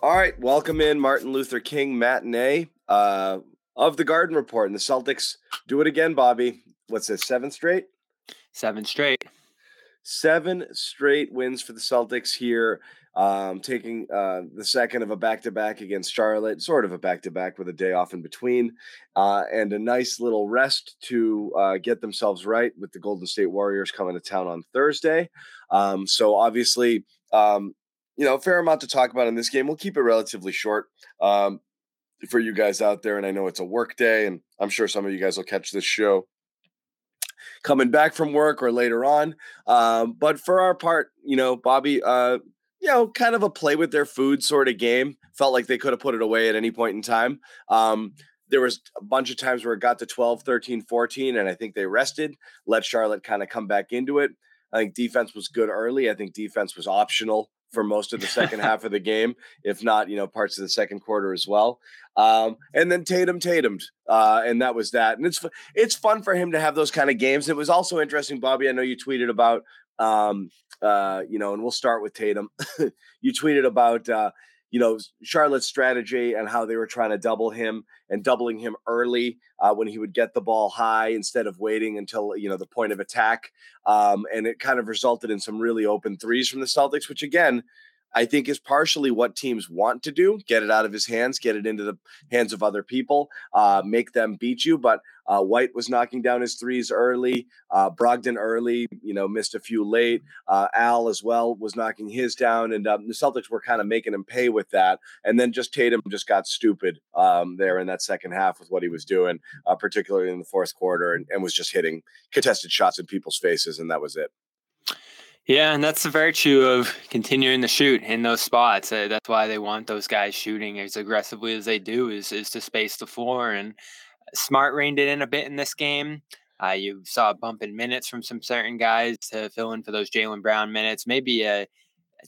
All right, welcome in Martin Luther King matinee uh, of the Garden Report, and the Celtics do it again. Bobby, what's this? Seven straight? Seven straight. Seven straight wins for the Celtics here, um, taking uh, the second of a back-to-back against Charlotte, sort of a back-to-back with a day off in between, uh, and a nice little rest to uh, get themselves right with the Golden State Warriors coming to town on Thursday. Um, so obviously. Um, you know, a fair amount to talk about in this game. We'll keep it relatively short um, for you guys out there. And I know it's a work day, and I'm sure some of you guys will catch this show coming back from work or later on. Um, but for our part, you know, Bobby, uh, you know, kind of a play with their food sort of game. Felt like they could have put it away at any point in time. Um, there was a bunch of times where it got to 12, 13, 14, and I think they rested, let Charlotte kind of come back into it. I think defense was good early. I think defense was optional for most of the second half of the game, if not, you know, parts of the second quarter as well. Um, and then Tatum Tatum, uh, and that was that. And it's it's fun for him to have those kind of games. It was also interesting, Bobby. I know you tweeted about, um, uh, you know, and we'll start with Tatum. you tweeted about. Uh, you know Charlotte's strategy and how they were trying to double him and doubling him early uh, when he would get the ball high instead of waiting until you know the point of attack, um, and it kind of resulted in some really open threes from the Celtics, which again I think is partially what teams want to do get it out of his hands, get it into the hands of other people, uh, make them beat you. But uh, White was knocking down his threes early. Uh, Brogdon early, you know, missed a few late. Uh, Al as well was knocking his down. And um, the Celtics were kind of making him pay with that. And then just Tatum just got stupid um, there in that second half with what he was doing, uh, particularly in the fourth quarter, and, and was just hitting contested shots in people's faces. And that was it. Yeah, and that's the virtue of continuing to shoot in those spots. Uh, that's why they want those guys shooting as aggressively as they do is is to space the floor. And Smart reined it in a bit in this game. Uh, you saw a bump in minutes from some certain guys to fill in for those Jaylen Brown minutes. Maybe a, a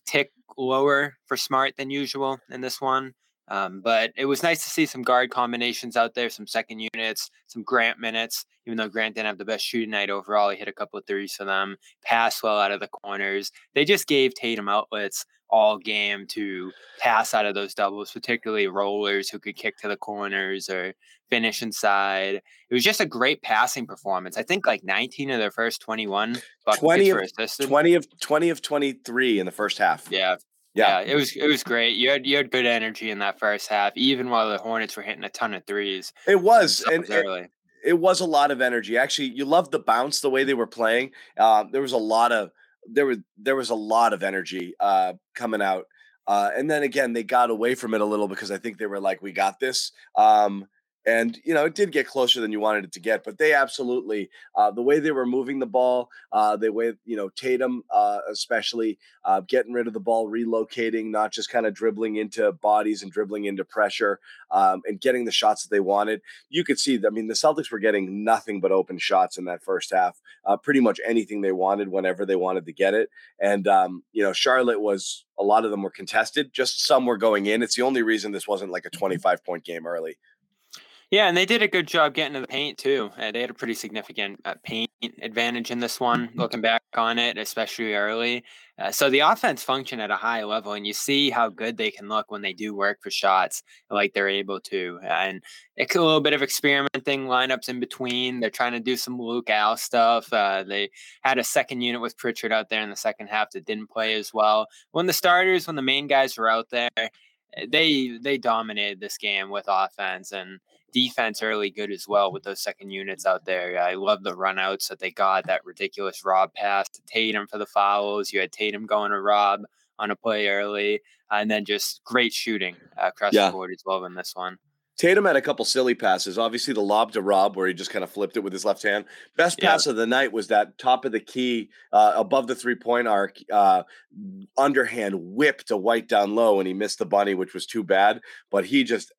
tick lower for Smart than usual in this one. Um, but it was nice to see some guard combinations out there, some second units, some Grant minutes. Even though Grant didn't have the best shooting night overall, he hit a couple of threes for them, passed well out of the corners. They just gave Tatum outlets all game to pass out of those doubles, particularly rollers who could kick to the corners or finish inside. It was just a great passing performance. I think like 19 of their first 21 20 of, 20 of 20 of 23 in the first half. Yeah, yeah. yeah, it was it was great. You had you had good energy in that first half, even while the Hornets were hitting a ton of threes. It was, and it, it, was a lot of energy. Actually, you loved the bounce, the way they were playing. Um, there was a lot of there was there was a lot of energy uh, coming out, uh, and then again they got away from it a little because I think they were like, "We got this." Um, and you know it did get closer than you wanted it to get but they absolutely uh, the way they were moving the ball uh, the way you know tatum uh, especially uh, getting rid of the ball relocating not just kind of dribbling into bodies and dribbling into pressure um, and getting the shots that they wanted you could see i mean the celtics were getting nothing but open shots in that first half uh, pretty much anything they wanted whenever they wanted to get it and um, you know charlotte was a lot of them were contested just some were going in it's the only reason this wasn't like a 25 point game early yeah, and they did a good job getting to the paint too. Uh, they had a pretty significant uh, paint advantage in this one, mm-hmm. looking back on it, especially early. Uh, so the offense functioned at a high level, and you see how good they can look when they do work for shots like they're able to. And it's a little bit of experimenting lineups in between. They're trying to do some Luke Al stuff. Uh, they had a second unit with Pritchard out there in the second half that didn't play as well. When the starters, when the main guys were out there, eh, they they dominated this game with offense and defense early good as well with those second units out there. I love the runouts that they got, that ridiculous Rob pass to Tatum for the fouls. You had Tatum going to Rob on a play early, and then just great shooting across yeah. the board as well in this one. Tatum had a couple silly passes. Obviously, the lob to Rob, where he just kind of flipped it with his left hand. Best Yeah. pass of the night was that top of the key, uh, above the three point arc, uh, underhand whip to White down low, and he missed the bunny, which was too bad. But he just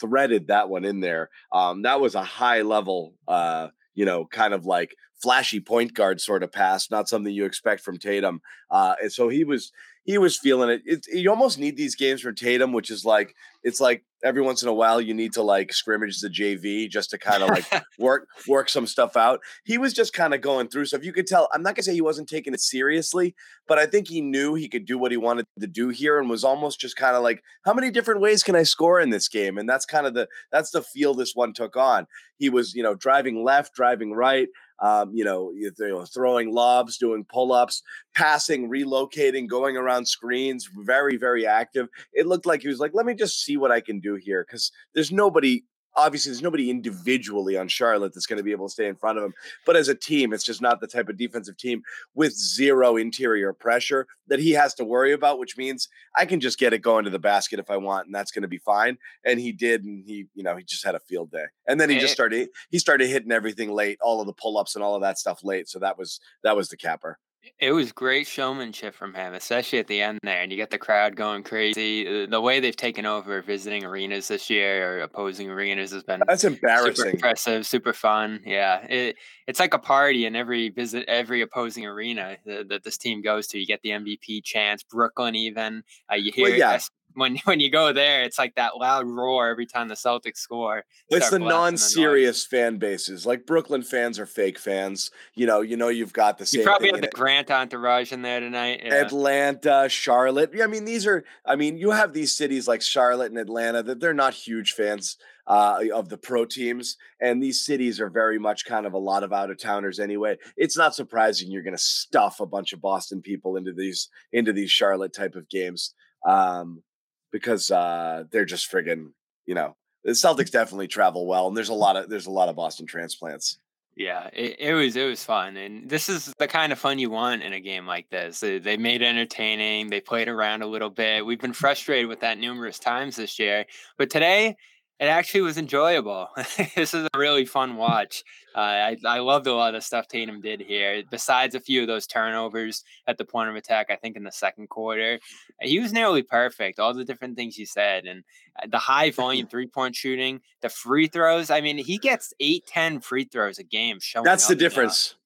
threaded that one in there. Um, that was a high level, uh, you know, kind of like flashy point guard sort of pass, not something you expect from Tatum. Uh, and so he was he was feeling it. it. You almost need these games for Tatum, which is like it's like every once in a while you need to like scrimmage the JV just to kind of like work work some stuff out. He was just kind of going through stuff. You could tell. I'm not gonna say he wasn't taking it seriously, but I think he knew he could do what he wanted to do here, and was almost just kind of like, how many different ways can I score in this game? And that's kind of the that's the feel this one took on. He was you know driving left, driving right. Um, you know, you know, throwing lobs, doing pull-ups, passing, relocating, going around screens, very, very active. It looked like he was like, let me just see what I can do here. Cause there's nobody, obviously, there's nobody individually on Charlotte that's going to be able to stay in front of him. But as a team, it's just not the type of defensive team with zero interior pressure that he has to worry about, which means I can just get it going to the basket if I want, and that's going to be fine. And he did, and he, you know, he just had a field day. And then he just Eh. started, he started hitting everything late, all of the pull-ups and all of that stuff late. So that was that was the capper. It was great showmanship from him, especially at the end there, and you get the crowd going crazy. Uh, The way they've taken over visiting arenas this year or opposing arenas has been That's super embarrassing. impressive, super fun. Yeah, it, it's like a party in every visit, every opposing arena that, that this team goes to. You get the MVP chance, Brooklyn even. Uh, you hear Well, yeah. When when you go there, it's like that loud roar every time the Celtics score. It's the non-serious fan bases. Like Brooklyn fans are fake fans. You know, you know you've got the same You probably had the Grant entourage in there tonight. Yeah. Atlanta, Charlotte. Yeah, I mean, these are. I mean, you have these cities like Charlotte and Atlanta that they're not huge fans uh, of the pro teams, and these cities are very much kind of a lot of out of towners anyway. It's not surprising you're going to stuff a bunch of Boston people into these into these Charlotte type of games um, because uh, they're just friggin' you know. The Celtics definitely travel well, and there's a lot of there's a lot of Boston transplants. Yeah, it, it was it was fun, and this is the kind of fun you want in a game like this. They, they made it entertaining. They played around a little bit. We've been frustrated with that numerous times this year, but today it actually was enjoyable. this is a really fun watch. Uh, I I loved a lot of the stuff Tatum did here. Besides a few of those turnovers at the point of attack, I think in the second quarter, he was nearly perfect. All the different things he said, and uh, the high volume three point shooting, the free throws. I mean, he gets eight, 10 free throws a game. Showing That's the now.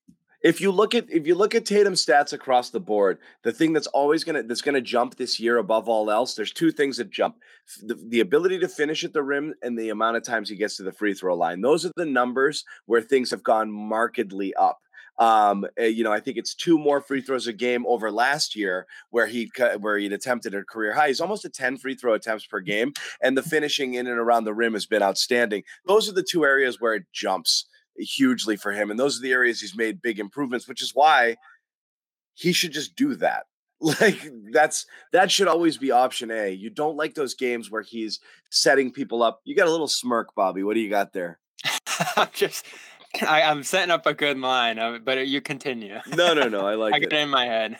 If you look at if you look at Tatum's stats across the board, the thing that's always gonna that's gonna jump this year above all else, there's two things that jump: the, the ability to finish at the rim and the amount of times he gets to the free throw line. Those are the numbers where things have gone markedly up. Um, uh, you know, I think it's two more free throws a game over last year, where he where he'd attempted a career high. He's almost at ten free throw attempts per game, and the finishing in and around the rim has been outstanding. Those are the two areas where it jumps hugely for him. And those are the areas he's made big improvements, which is why he should just do that. Like that's that should always be option A. You don't like those games where he's setting people up. You got a little smirk, Bobby. What do you got there? I'm just, I, I'm setting up a good line, uh, but you continue. No, no, no. I like I get it. it in my head.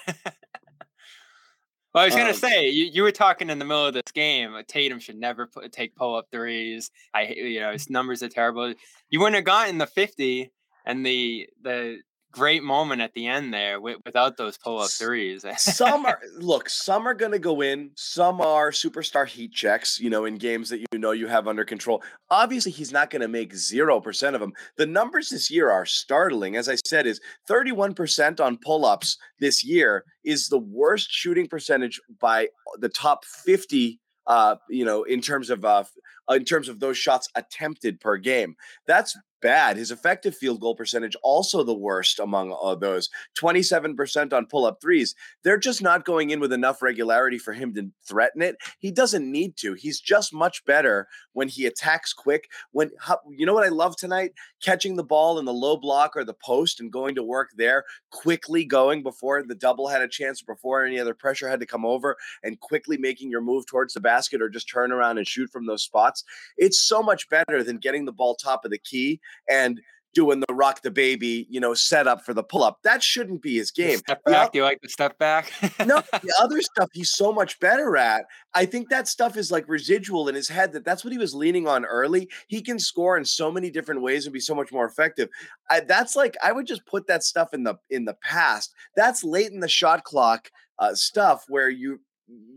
Well, I was gonna Um, say you, you were talking in the middle of this game. uh, Tatum should never put, take pull up threes. I hate- you know his numbers are terrible. You wouldn't have gotten the fifty and the the great moment at the end there wi- without those pull up threes. some are look, some are gonna go in, some are superstar heat checks, you know, in games that you know you have under control. Obviously, he's not gonna make zero percent of them. The numbers this year are startling. As I said, is 31% on pull-ups this year is the worst shooting percentage by the top 50 uh, you know, in terms of uh, in terms of those shots attempted per game. That's bad. His effective field goal percentage also the worst among all those. 27% on pull-up threes. They're just not going in with enough regularity for him to threaten it. He doesn't need to. He's just much better when he attacks quick. When you know what I love tonight? Catching the ball in the low block or the post and going to work there, quickly going before the double had a chance, before any other pressure had to come over, and quickly making your move towards the basket or just turn around and shoot from those spots. It's so much better than getting the ball top of the key and doing the rock the baby, you know, setup for the pull up. That shouldn't be his game. Step back. Do you like the step back? no, the other stuff he's so much better at. I think that stuff is like residual in his head. That that's what he was leaning on early. He can score in so many different ways and be so much more effective. I, that's like I would just put that stuff in the in the past. That's late in the shot clock uh, stuff where you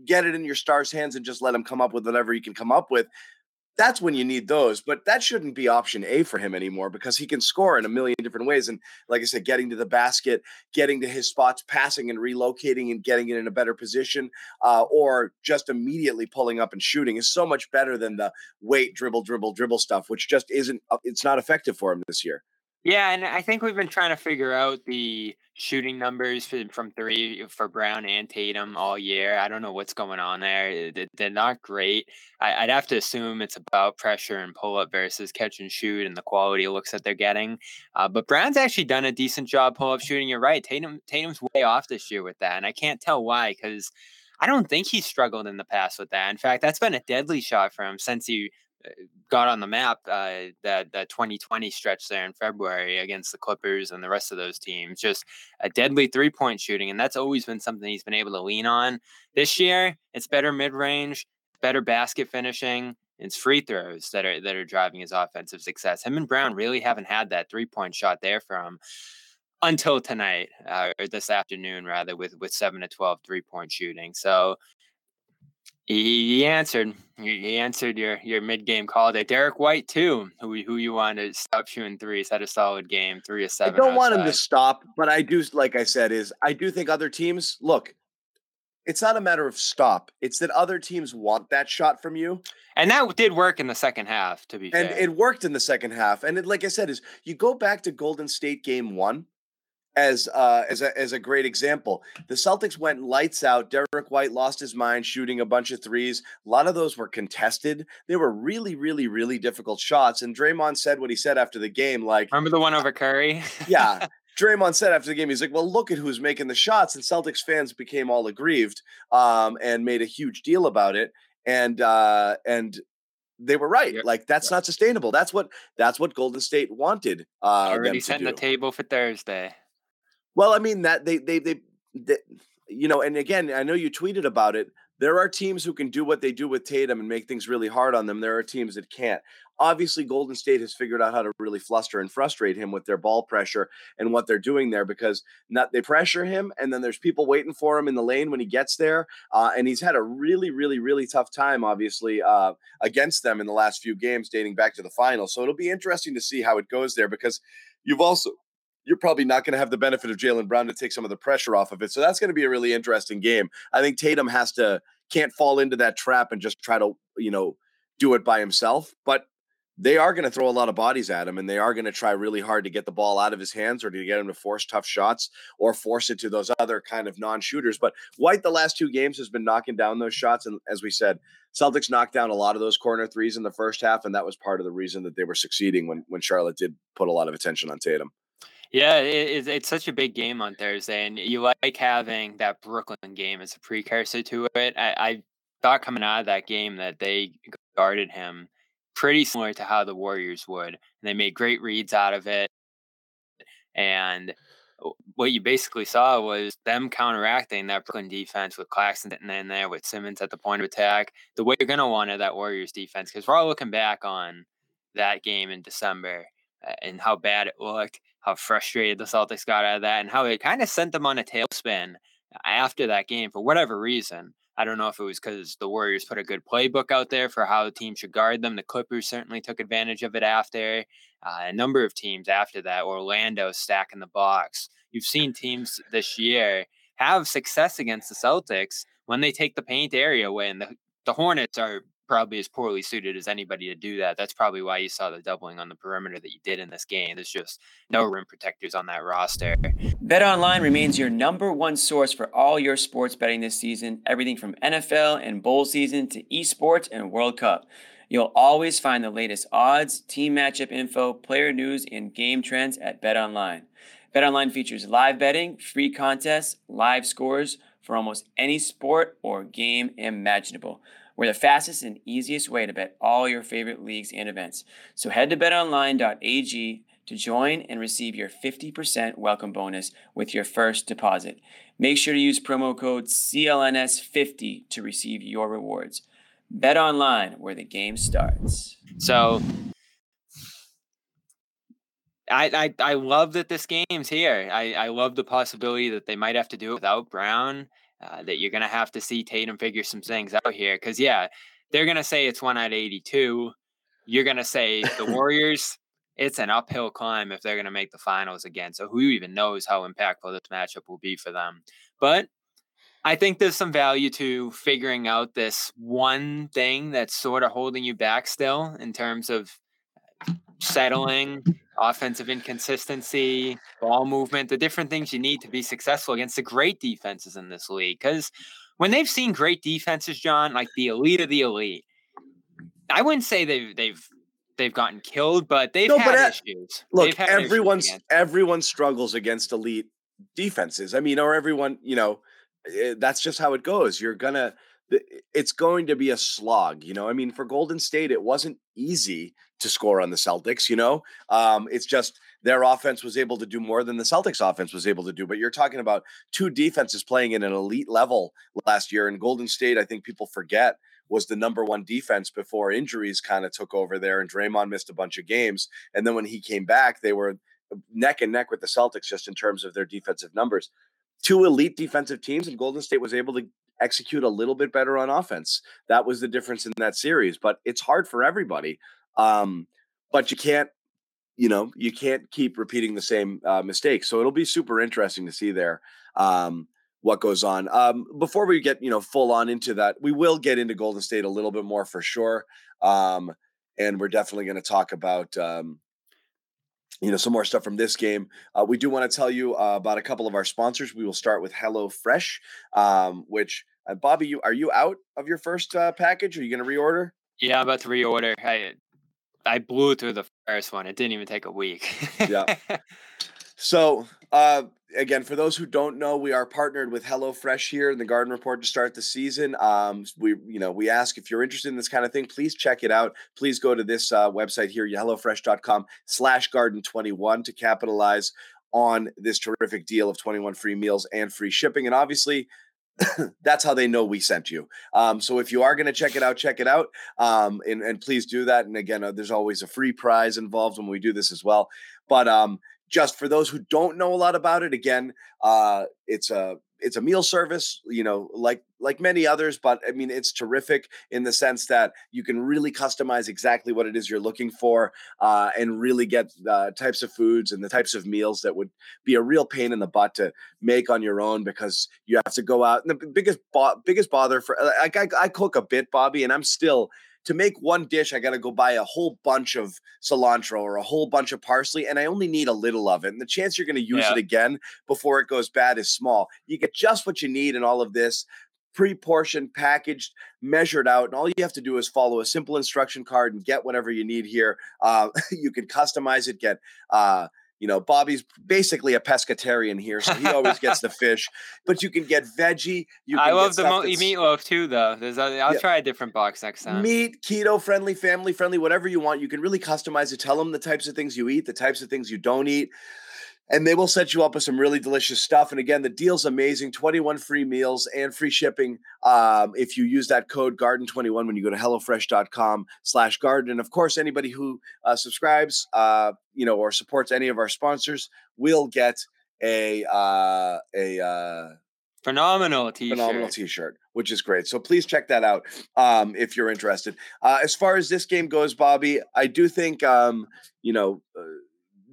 get it in your star's hands and just let him come up with whatever he can come up with that's when you need those. But that shouldn't be option A for him anymore because he can score in a million different ways. And like I said, getting to the basket, getting to his spots, passing and relocating and getting it in a better position, uh, or just immediately pulling up and shooting is so much better than the wait, dribble, dribble, dribble stuff, which just isn't, uh, it's not effective for him this year. Yeah, and I think we've been trying to figure out the shooting numbers from three for Brown and Tatum all year. I don't know what's going on there. They're not great. I, would have to assume it's about pressure and pull up versus catch and shoot and the quality looks that they're getting. Uh, but Brown's actually done a decent job pull up shooting. You're right. Tatum Tatum's way off this year with that, and I can't tell why because. I don't think he's struggled in the past with that. In fact, that's been a deadly shot for him since he got on the map uh, that that 2020 stretch there in February against the Clippers and the rest of those teams. Just a deadly three point shooting, and that's always been something he's been able to lean on. This year, it's better mid range, better basket finishing. It's free throws that are that are driving his offensive success. Him and Brown really haven't had that three point shot there from until tonight uh, or this afternoon rather with with 7 to 12 three point shooting so he, answered. He, answered your your mid game call there. Derrick White too, who who you want to stop shooting threes, had a solid game, three or seven. I don't outside. want him to stop, but I do. Like I said, is I do think other teams look. It's not a matter of stop. It's that other teams want that shot from you. And that did work in the second half, to be fair. and fair. it worked in the second half. And it, like I said, is you go back to Golden State game one as uh, as a as a great example. The Celtics went lights out. Derrick White lost his mind shooting a bunch of threes. A lot of those were contested. They were really, really, really difficult shots. And Draymond said what he said after the game. Like, remember the one over Curry? yeah. Draymond said after the game, he's like, "Well, look at who's making the shots," and Celtics fans became all aggrieved um, and made a huge deal about it. And uh, and they were right. Like that's not sustainable. That's what that's what Golden State wanted. Uh, Already setting the table for Thursday. Well, I mean that they, they they they, you know, and again, I know you tweeted about it. There are teams who can do what they do with Tatum and make things really hard on them. There are teams that can't. Obviously, Golden State has figured out how to really fluster and frustrate him with their ball pressure and what they're doing there because not they pressure him, and then there's people waiting for him in the lane when he gets there. Uh, and he's had a really, really, really tough time, obviously, uh, against them in the last few games, dating back to the final. So it'll be interesting to see how it goes there because you've also you're probably not going to have the benefit of Jaylen Brown to take some of the pressure off of it. So that's going to be a really interesting game. I think Tatum has to can't fall into that trap and just try to you know do it by himself, but they are going to throw a lot of bodies at him and they are going to try really hard to get the ball out of his hands or to get him to force tough shots or force it to those other kind of non-shooters but white the last two games has been knocking down those shots and as we said celtics knocked down a lot of those corner threes in the first half and that was part of the reason that they were succeeding when when charlotte did put a lot of attention on tatum yeah, it, it's such a big game on Thursday, and you like having that Brooklyn game as a precursor to it. I, I thought coming out of that game that they guarded him pretty similar to how the Warriors would. And they made great reads out of it. And what you basically saw was them counteracting that Brooklyn defense with Claxton sitting in there, with Simmons at the point of attack, the way you're going to want that Warriors defense, because we're all looking back on that game in December uh, and how bad it looked how frustrated the Celtics got out of that and how it kind of sent them on a tailspin after that game for whatever reason. I don't know if it was because the Warriors put a good playbook out there for how the team should guard them. The Clippers certainly took advantage of it after. Uh, a number of teams after that, Orlando stacking the box. You've seen teams this year have success against the Celtics when they take the paint area away, and the, the Hornets are probably as poorly suited as anybody to do that. That's probably why you saw the doubling on the perimeter that you did in this game. There's just no rim protectors on that roster. Bet Online remains your number one source for all your sports betting this season, everything from NFL and bowl season to esports and World Cup. You'll always find the latest odds, team matchup info, player news, and game trends at Bet Online. Bet Online features live betting, free contests, live scores for almost any sport or game imaginable. We're the fastest and easiest way to bet all your favorite leagues and events. So head to betonline.ag to join and receive your 50% welcome bonus with your first deposit. Make sure to use promo code CLNS50 to receive your rewards. Bet online where the game starts. So I, I I love that this game's here. I, I love the possibility that they might have to do it without Brown. Uh, that you're gonna have to see Tatum figure some things out here. Because yeah, they're gonna say it's one out of 82. You're gonna say the Warriors. It's an uphill climb if they're gonna make the finals again. So who even knows how impactful this matchup will be for them? But I think there's some value to figuring out this one thing that's sort of holding you back still in terms of settling, offensive inconsistency, ball movement, the different things you need to be successful against the great defenses in this league. Because when they've seen great defenses, John, like the elite of the elite, I wouldn't say they've they've they've gotten killed, but they've no, had but issues. Look, everyone's issues everyone struggles against elite defenses. I mean, or everyone, you know, eh, that's just how it goes. You're gonna it's going to be a slog, you know. I mean, for Golden State, it wasn't easy to score on the Celtics, you know. Um, it's just their offense was able to do more than the Celtics offense was able to do. But you're talking about two defenses playing at an elite level last year, and Golden State, I think people forget, was the number one defense before injuries kind of took over there, and Draymond missed a bunch of games. And then when he came back, they were neck and neck with the Celtics just in terms of their defensive numbers. Two elite defensive teams, and Golden State was able to execute a little bit better on offense. That was the difference in that series. But it's hard for everybody. Um, but you can't, you know, you can't keep repeating the same uh, mistakes. So it'll be super interesting to see there um, what goes on. Um, before we get, you know, full on into that, we will get into Golden State a little bit more for sure. Um, and we're definitely going to talk about um, you know some more stuff from this game. Uh, we do want to tell you uh, about a couple of our sponsors. We will start with hello fresh um, which uh, bobby you are you out of your first uh, package? Are you going to reorder? Yeah i'm about to reorder. I i blew through the first one. It didn't even take a week. Yeah. So uh, again, for those who don't know, we are partnered with HelloFresh here in the Garden Report to start the season. Um, we, you know, we ask if you're interested in this kind of thing, please check it out. Please go to this uh, website here, hellofresh.com slash garden21 to capitalize on this terrific deal of 21 free meals and free shipping. And obviously, that's how they know we sent you. Um, so if you are going to check it out, check it out. Um, and, and please do that. And again, uh, there's always a free prize involved when we do this as well. But um, just for those who don't know a lot about it, again, uh, it's a it's a meal service, you know, like like many others, but I mean, it's terrific in the sense that you can really customize exactly what it is you're looking for, uh, and really get uh, types of foods and the types of meals that would be a real pain in the butt to make on your own because you have to go out. And the biggest bo- biggest bother for like I, I cook a bit, Bobby, and I'm still to make one dish, I got to go buy a whole bunch of cilantro or a whole bunch of parsley, and I only need a little of it. And the chance you're going to use yeah. it again before it goes bad is small. You get just what you need in all of this pre-portioned, packaged, measured out, and all you have to do is follow a simple instruction card and get whatever you need here. Uh, you can customize it, get uh, you know, Bobby's basically a pescatarian here, so he always gets the fish. But you can get veggie. You can I love the mo- meatloaf too, though. There's I'll yeah. try a different box next time. Meat, keto friendly, family friendly, whatever you want. You can really customize it. Tell them the types of things you eat, the types of things you don't eat and they will set you up with some really delicious stuff. And again, the deal's amazing 21 free meals and free shipping um, if you use that code garden21 when you go to hellofresh.com slash garden. And of course, anybody who uh, subscribes, uh, you know, or supports any of our sponsors will get a, uh, a, uh, phenomenal t-shirt phenomenal t-shirt which is great so please check that out um, if you're interested uh, as far as this game goes bobby i do think um, you know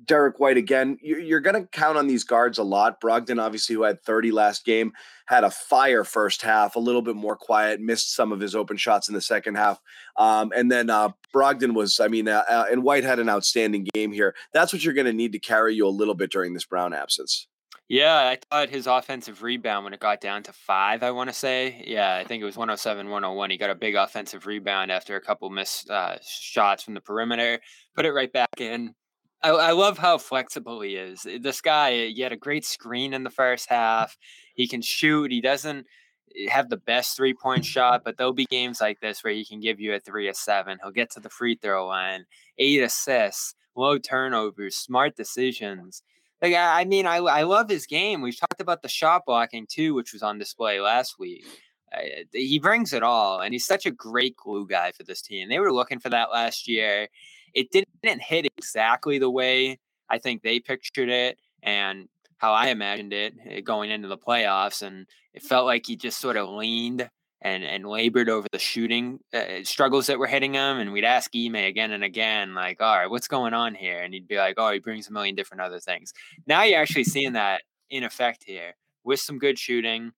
Derrick White again. You're going to count on these guards a lot. Brogdon, obviously, who had 30 last game, had a fire first half, a little bit more quiet, missed some of his open shots in the second half. Um, and then uh, Brogdon was, I mean, uh, uh, and White had an outstanding game here. That's what you're going to need to carry you a little bit during this Brown absence. Yeah, I thought his offensive rebound when it got down to five, I want to say. Yeah, I think it was 107, 101. He got a big offensive rebound after a couple missed uh, shots from the perimeter, put it right back in. I, I love how flexible he is. Eh, this guy, he had a great screen in the first half. He can shoot. He doesn't eh, have the best three point shot, but there'll be games like this where he can give you a three or seven. He'll get to the free throw line, eight assists, low turnovers, smart decisions. Like I, I mean, I I love his game. We've talked about the shot blocking too, which was on display last week. Uh, he brings it all, and he's such a great glue guy for this team. They were looking for that last year. It didn't hit exactly the way I think they pictured it, and how I imagined it eh, going into the playoffs, and it felt like he just sort of leaned and and labored over the shooting uh, struggles that were hitting him. And we'd ask Ime again and again, like, "All right, what's going on here?" And he'd be like, "Oh, he brings a million different other things." Now you're actually seeing that in effect here with some good shooting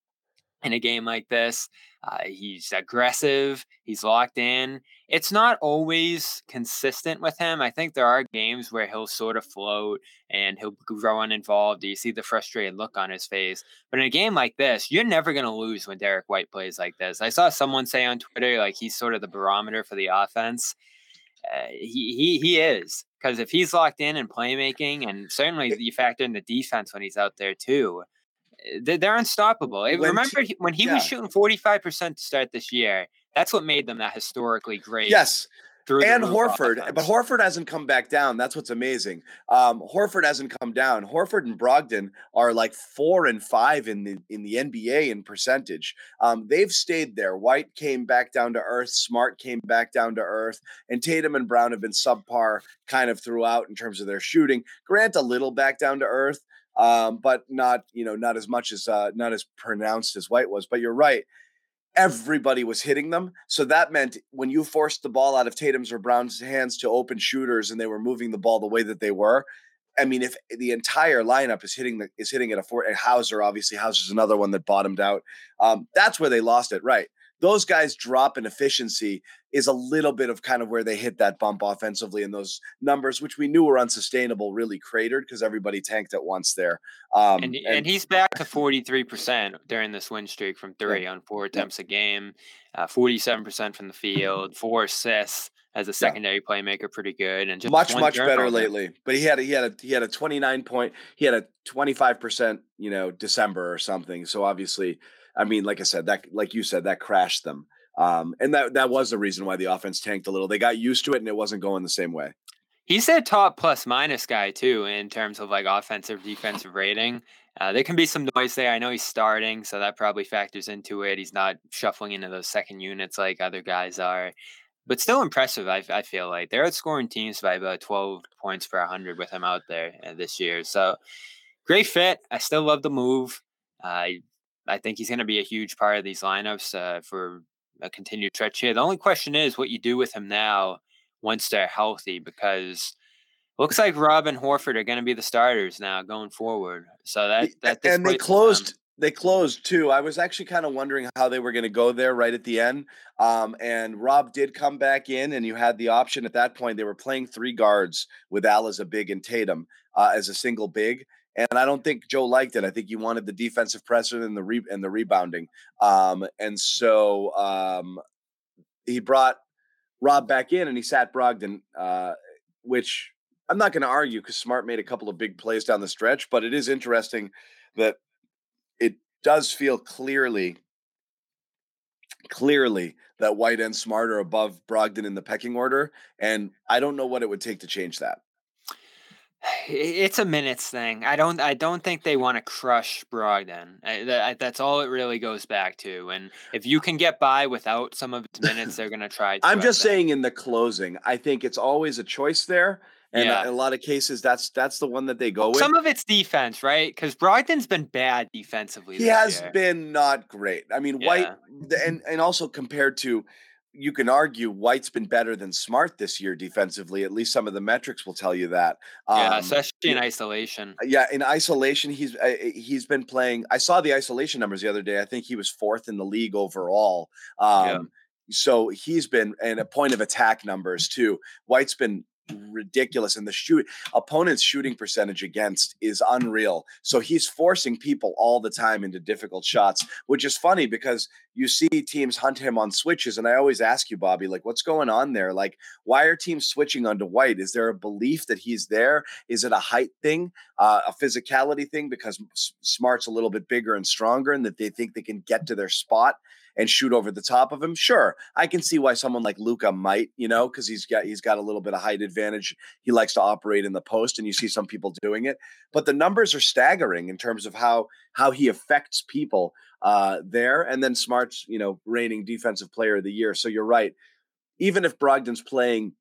in a game like this. Uh, he's aggressive. He's locked in. It's not always consistent with him. I think there are games where he'll sort of float and he'll grow uninvolved. You see the frustrated look on his face. But in a game like this, you're never going to lose when Derrick White plays like this. I saw someone say on Twitter, like he's sort of the barometer for the offense. Uh, he he he is because if he's locked in and playmaking, and certainly you factor in the defense when he's out there too they're unstoppable. When Remember t- when he yeah. was shooting 45% to start this year, that's what made them that historically great. Yes. And Horford, offense. but Horford hasn't come back down. That's what's amazing. Um, Horford hasn't come down. Horford and Brogdon are like four and five in the in the NBA in percentage. Um, they've stayed there. White came back down to earth. Smart came back down to earth, and Tatum and Brown have been subpar kind of throughout in terms of their shooting. Grant a little back down to earth, um, but not you know not as much as uh, not as pronounced as White was. But you're right. Everybody was hitting them, so that meant when you forced the ball out of Tatum's or Brown's hands to open shooters, and they were moving the ball the way that they were. I mean, if the entire lineup is hitting the is hitting at a four, and Hauser obviously Hauser's another one that bottomed out. Um, that's where they lost it, right? Those guys drop in efficiency is a little bit of kind of where they hit that bump offensively and those numbers, which we knew were unsustainable, really cratered because everybody tanked at once there. Um, and, and, and, he's back to 43% during this win streak from three yeah. on four attempts yeah. a game, uh, 47% from the field, four assists as a secondary yeah. playmaker, pretty good, and just much much better lately. But he had a, he had a he had a 29 point, he had a 25 percent, you know, December or something. So obviously I mean, like I said, that like you said, that crashed them. Um, and that that was the reason why the offense tanked a little. They got used to it and it wasn't going the same way. He's a top plus minus guy too in terms of like offensive defensive rating. Uh, there can be some noise there. I know he's starting, so that probably factors into it. He's not shuffling into those second units like other guys are, but still impressive. I, I feel like they're outscoring teams by about 12 points per 100 with him out there uh, this year. So great fit. I still love the move. Uh, I think he's going to be a huge part of these lineups uh, for a continued stretch here. The only question is what you do with him now once they're healthy, because looks like Rob and Horford are going to be the starters now going forward. So that that and they closed. They closed too. I was actually kind of wondering how they were going to go there right at the end. Um, and Rob did come back in, and you had the option at that point. They were playing three guards with Al as a big and Tatum uh, as a single big and I don't think Joe liked it. I think he wanted the defensive pressure and the re- and the rebounding. Um, and so um, he brought Rob back in, and he sat Brogdon, uh, which I'm not going to argue because Smart made a couple of big plays down the stretch. But it is interesting that it does feel clearly, clearly that White and Smart are above Brogdon in the pecking order, and I don't know what it would take to change that. It's a minutes thing. I don't. I don't think they want to crush Brogdon. I, that, that's all it really goes back to. And if you can get by without some of its minutes, they're going to try. I'm just saying, in the closing, I think it's always a choice there. And yeah. in a lot of cases, that's that's the one that they go with. Some of it's defense, right? Because Brogdon's been bad defensively. He has year. been not great. I mean, yeah. White, and and also compared to you can argue White's been better than Smart this year defensively. At least some of the metrics will tell you that. Um, yeah, especially in isolation. Uh, yeah, in isolation, he's uh, he's been playing. I saw the isolation numbers the other day. I think he was fourth in the league overall. Um, yeah. So he's been and a point of attack numbers too. White's been ridiculous and the shoot opponent's shooting percentage against is unreal. So he's forcing people all the time into difficult shots which is funny because you see teams hunt him on switches and i always ask you bobby like what's going on there? Like why are teams switching onto white? Is there a belief that he's there? Is it a height thing uh, a physicality thing? Because Smart's a little bit bigger and stronger, and that they think they can get to their spot and shoot over the top of him. Sure, I can see why someone like Luka might, you know, because he's got he's got a little bit of height advantage. He likes to operate in the post, and you see some people doing it. But the numbers are staggering in terms of how how he affects people uh, there. And then Smart's, you know, reigning defensive player of the year. So you're right. Even if Brogdon's playing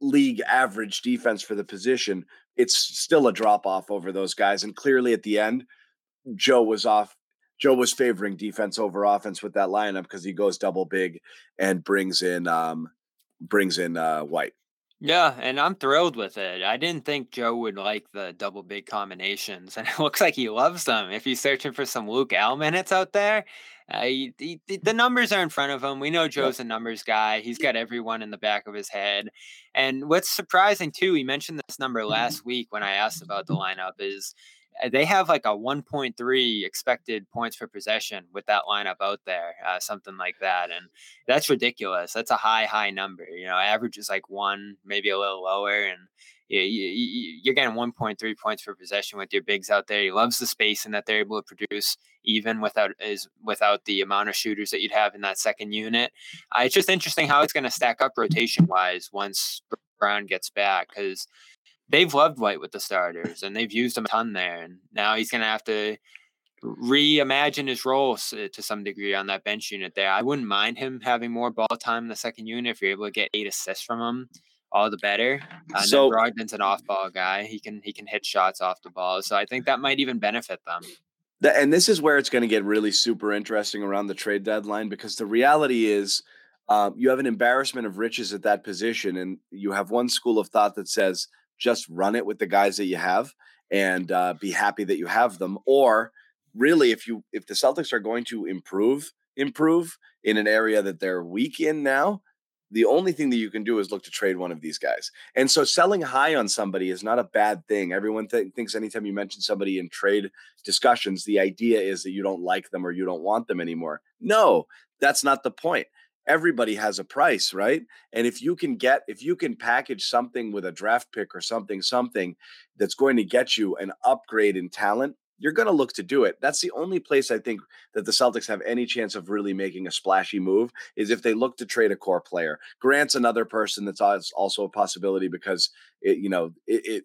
league average defense for the position, it's still a drop off over those guys. And clearly at the end, Joe was off Joe was favoring defense over offense with that lineup because he goes double big and brings in um brings in uh White. Yeah, and I'm thrilled with it. I didn't think Joe would like the double big combinations, and it looks like he loves them. If he's searching for some Luke Al minutes out there, uh, he, he, the numbers are in front of him. We know Joe's a numbers guy. He's got everyone in the back of his head. And what's surprising too, he mentioned this number mm-hmm. last week when I asked about the lineup, is they have like a 1.3 expected points per possession with that lineup out there, uh, something like that, and that's ridiculous. That's a high, high number. You know, average is like one, maybe a little lower, and you, are getting 1.3 points per possession with your bigs out there. He loves the space and that they're able to produce even without is without the amount of shooters that you'd have in that second unit. Uh, it's just interesting how it's going to stack up rotation wise once Brown gets back because they've loved White with the starters and they've used him a ton there. And now he's going to have to reimagine his roles uh, to some degree on that bench unit there. I wouldn't mind him having more ball time in the second unit if you're able to get eight assists from him. All the better. And so Brogdon's an off-ball guy. He can he can hit shots off the ball. So I think that might even benefit them. And this is where it's going to get really super interesting around the trade deadline because the reality is um, you have an embarrassment of riches at that position, and you have one school of thought that says just run it with the guys that you have and uh, be happy that you have them or really if you if the celtics are going to improve improve in an area that they're weak in now the only thing that you can do is look to trade one of these guys. And so selling high on somebody is not a bad thing. Everyone th- thinks anytime you mention somebody in trade discussions the idea is that you don't like them or you don't want them anymore. No that's not the point everybody has a price, right? And if you can get, if you can package something with a draft pick or something, something that's going to get you an upgrade in talent, you're going to look to do it. That's the only place I think that the Celtics have any chance of really making a splashy move is if they look to trade a core player. Grant's another person that's also a possibility because it, you know, it, it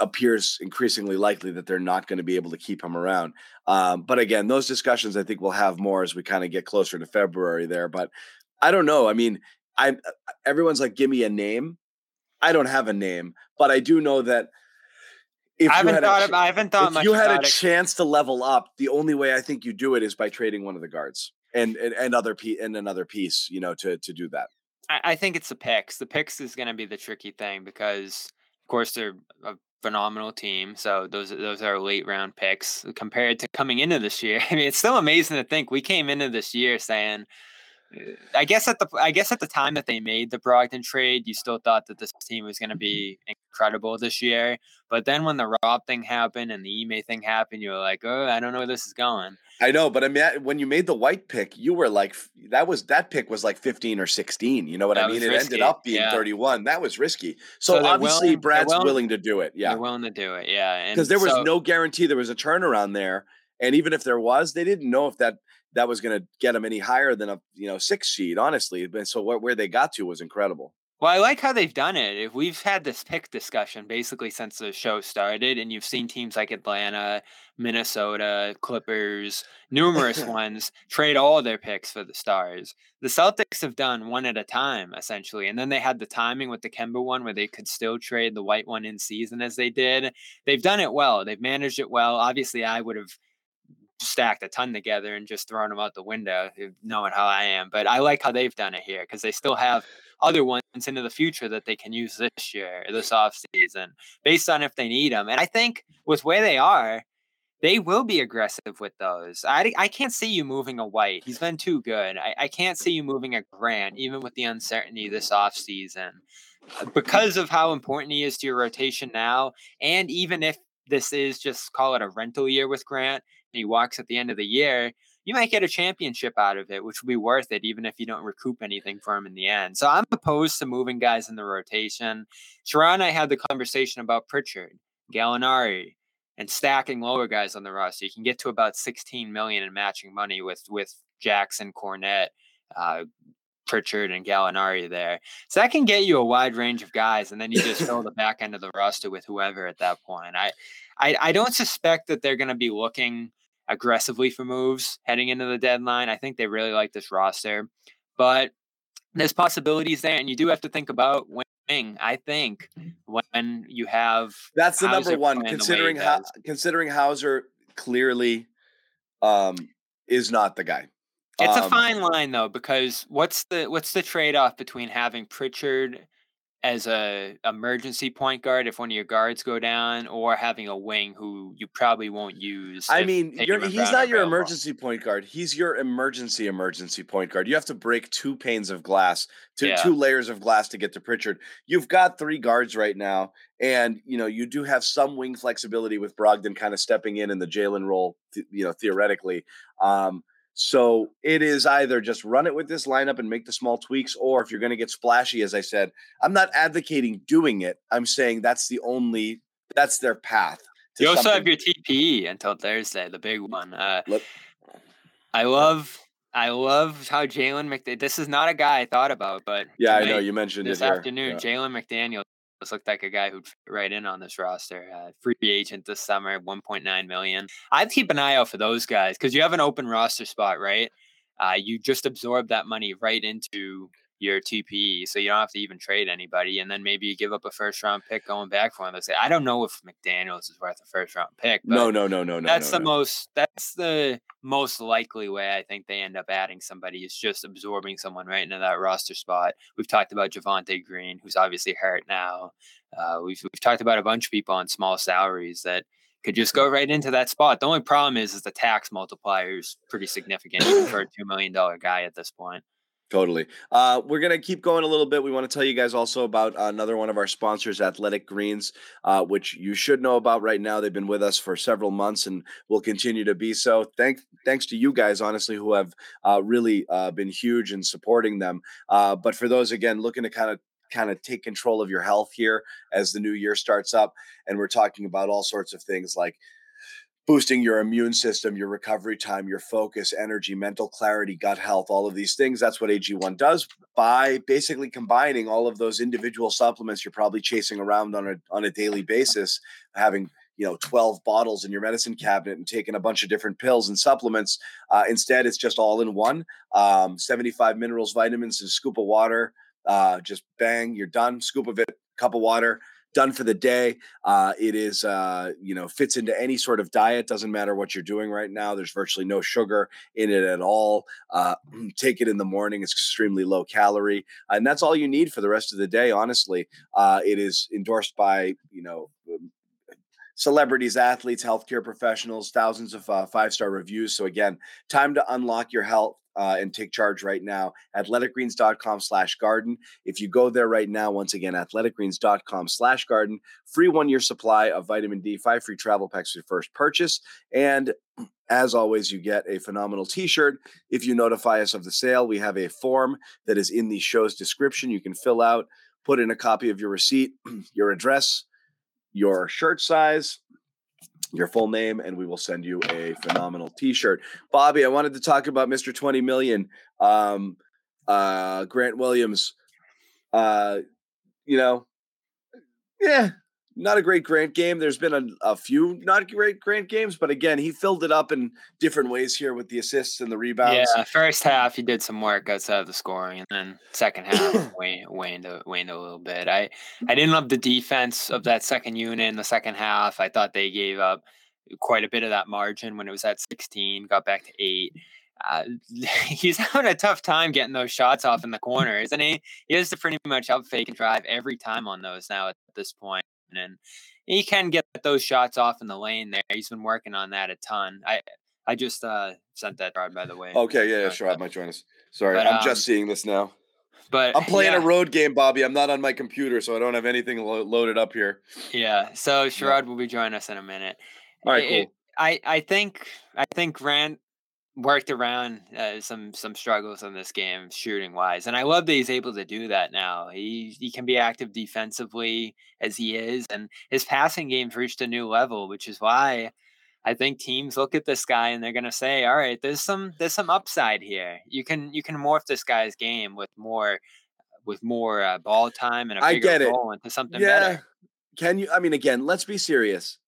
appears increasingly likely that they're not going to be able to keep him around. Um, but again, those discussions I think we'll have more as we kind of get closer to February there. But I don't know. I mean, I uh, everyone's like, give me a name. I don't have a name, but I do know that if I haven't thought. A, of, I haven't thought. If you had a it. chance to level up, the only way I think you do it is by trading one of the guards and and, and other and another piece, you know, to to do that. I, I think it's the picks. The picks is going to be the tricky thing because, of course, they're a phenomenal team. So those those are late round picks compared to coming into this year. I mean, it's still amazing to think we came into this year saying. I guess at the I guess at the time that they made the Brogdon trade, you still thought that this team was going to be mm-hmm. incredible this year. But then when the Rob thing happened and the Ime thing happened, you were like, oh, I don't know where this is going. I know, but I mean, when you made the white pick, you were like, that was that pick was like 15 or 16. You know what that I mean? It ended up being yeah. 31. That was risky. So, so obviously, willing, Brad's willing, willing, to do it. Yeah. They're willing to do it. Yeah. Because there was so, no guarantee there was a turnaround there. And even if there was, they didn't know if that that was going to get them any higher than a you know six seed, honestly. But so where they got to was incredible. Well, I like how they've done it. If we've had this pick discussion basically since the show started, and you've seen teams like Atlanta, Minnesota, Clippers, numerous ones trade all their picks for the stars. The Celtics have done one at a time, essentially. And then they had the timing with the Kemba one where they could still trade the white one in season as they did. They've done it well. They've managed it well. Obviously, I would have stacked a ton together and just thrown them out the window, knowing how I am. But I like how they've done it here because they still have other ones into the future that they can use this year, this off season, based on if they need them. And I think with where they are, they will be aggressive with those. I, I can't see you moving a White. He's been too good. I, I can't see you moving a Grant, even with the uncertainty this off season, uh, because of how important he is to your rotation now. And even if this is just call it a rental year with Grant, he walks at the end of the year, you might get a championship out of it, which will be worth it, even if you don't recoup anything for him in the end. So I'm opposed to moving guys in the rotation. Sherrod and I had the conversation about Pritchard. Gallinari, and stacking lower guys on the roster, you can get to about 16 million in matching money with with Jackson, Kornet, uh, Pritchard, and Gallinari there. So that can get you a wide range of guys, and then you just fill the back end of the roster with whoever at that point. I I, I don't suspect that they're going to be looking aggressively for moves heading into the deadline. I think they really like this roster, but there's possibilities there, and you do have to think about winning. I think when you have that's the Hauser number one considering how considering Hauser clearly um, is not the guy. It's um, a fine line though because what's the what's the trade off between having Pritchard as a emergency point guard if one of your guards go down, or having a wing who you probably won't use. I mean, he's not your emergency point guard. He's your emergency emergency point guard. You have to break two panes of glass, two yeah. two layers of glass to get to Pritchard. You've got three guards right now, and you know you do have some wing flexibility with Brogdon kind of stepping in in the Jaylen role, you know, theoretically. Um, so it is either just run it with this lineup and make the small tweaks, or if you're going to get splashy, as I said, I'm not advocating doing it. I'm saying that's the only that's their path. You also something. have your TPE until Thursday, the big one. Uh, I love I love how Jalen McDaniel. This is not a guy I thought about, but yeah, I know you mentioned this afternoon. Yeah. Jalen McDaniel this looked like a guy who'd fit right in on this roster. Uh, free agent this summer, 1.9 million. I'd keep an eye out for those guys because you have an open roster spot, right? Uh, you just absorb that money right into your TPE, so you don't have to even trade anybody, and then maybe you give up a first round pick going back for him. They say, I don't know if McDaniel's is worth a first round pick. no, no, no, no, no. That's no, the no. most. That's the most likely way I think they end up adding somebody is just absorbing someone right into that roster spot. We've talked about Javonte Green, who's obviously hurt now. Uh, we've we've talked about a bunch of people on small salaries that could just go right into that spot. The only problem is, is the tax multiplier is pretty significant for a two million dollar guy at this point. Totally. Uh, we're going to keep going a little bit. We want to tell you guys also about another one of our sponsors, Athletic Greens, uh, which you should know about right now. They've been with us for several months and will continue to be so. Thank, thanks to you guys, honestly, who have uh, really uh, been huge in supporting them. Uh, but for those, again, looking to kind of kind of take control of your health here as the new year starts up, and we're talking about all sorts of things like boosting your immune system, your recovery time, your focus, energy, mental clarity, gut health, all of these things. That's what AG1 does by basically combining all of those individual supplements you're probably chasing around on a on a daily basis, having you know 12 bottles in your medicine cabinet and taking a bunch of different pills and supplements. Uh, instead, it's just all in one. Um, 75 minerals, vitamins, and a scoop of water. Uh, just bang, you're done. Scoop of it, cup of water done for the day. Uh, it is, uh, you know, fits into any sort of diet. Doesn't matter what you're doing right now. There's virtually no sugar in it at all. Uh, take it in the morning. It's extremely low calorie, and that's all you need for the rest of the day. Honestly, uh, it is endorsed by you know um, celebrities, athletes, healthcare professionals, thousands of uh, five star reviews. So again, time to unlock your health uh, and take charge right now. Athleticgreens.com slash garden. If you go there right now, once again, athleticgreens.com slash garden, free one year supply of vitamin D, five free travel packs for your first purchase. And as always, you get a phenomenal t shirt. If you notify us of the sale, we have a form that is in the show's description. You can fill out, put in a copy of your receipt, your address, your shirt size, your full name and we will send you a phenomenal t-shirt. Bobby i wanted to talk about mr 20 million um uh grant williams. Uh you know yeah not a great Grant game. There's been a, a few not great Grant games, but again, he filled it up in different ways here with the assists and the rebounds. Yeah, first half he did some work outside of the scoring, and then second half waned, waned, waned a little bit. I I didn't love the defense of that second unit in the second half. I thought they gave up quite a bit of that margin when it was at 16, got back to eight. Uh, he's having a tough time getting those shots off in the corner, isn't he? He has to pretty much up fake and drive every time on those now at this point and he can get those shots off in the lane there. He's been working on that a ton. I I just uh, sent that card by the way. Okay, yeah, yeah, Sherrod might join us. Sorry, but, I'm um, just seeing this now. But I'm playing yeah. a road game, Bobby. I'm not on my computer, so I don't have anything lo- loaded up here. Yeah, so Sherrod yeah. will be joining us in a minute. All right, cool. It, I I think I think Grant worked around uh, some some struggles in this game shooting wise, and I love that he's able to do that now. He he can be active defensively as he is, and his passing game's reached a new level, which is why I think teams look at this guy and they're going to say, "All right, there's some there's some upside here. You can you can morph this guy's game with more with more uh, ball time and a bigger I get role into something yeah. better." Can you? I mean, again, let's be serious.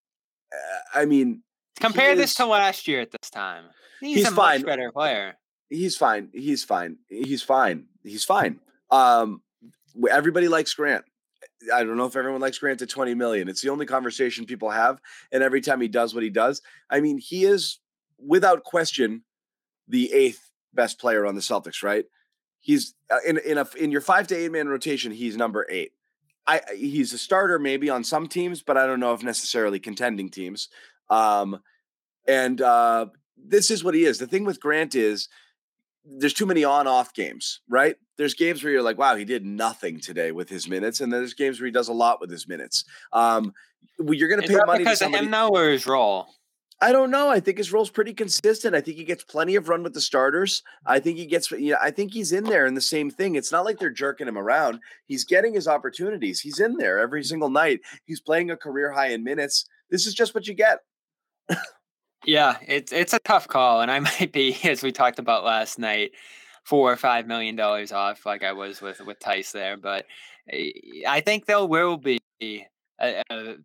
Uh, I mean, Compare this is- to last year at this time. He's, He's a fine. much better player. he's fine. He's fine. He's fine. He's fine. Um, everybody likes Grant. I don't know if everyone likes Grant at 20 million. It's the only conversation people have. And every time he does what he does, I mean, he is without question the eighth best player on the Celtics, right? He's uh, in in a in your five to eight man rotation. He's number eight. I I- he's a starter maybe on some teams, but I don't know if necessarily contending teams. Um, and uh, this is what he is. The thing with Grant is there's too many on-off games, right? There's games where you're like, wow, he did nothing today with his minutes, and then there's games where he does a lot with his minutes. Um, well, you're going to pay money to because of him though, or his role? I don't know. I think his role's pretty consistent. I think he gets plenty of run with the starters. I think he gets. Yeah, I think he's in there in the same thing. It's not like they're jerking him around. He's getting his opportunities. He's in there every single night. He's playing a career high in minutes. This is just what you get. Yeah, it's it's a tough call, and I might be, as we talked about last night, four or five million dollars off, like I was with with Tice there. But eh, I think there will be a, a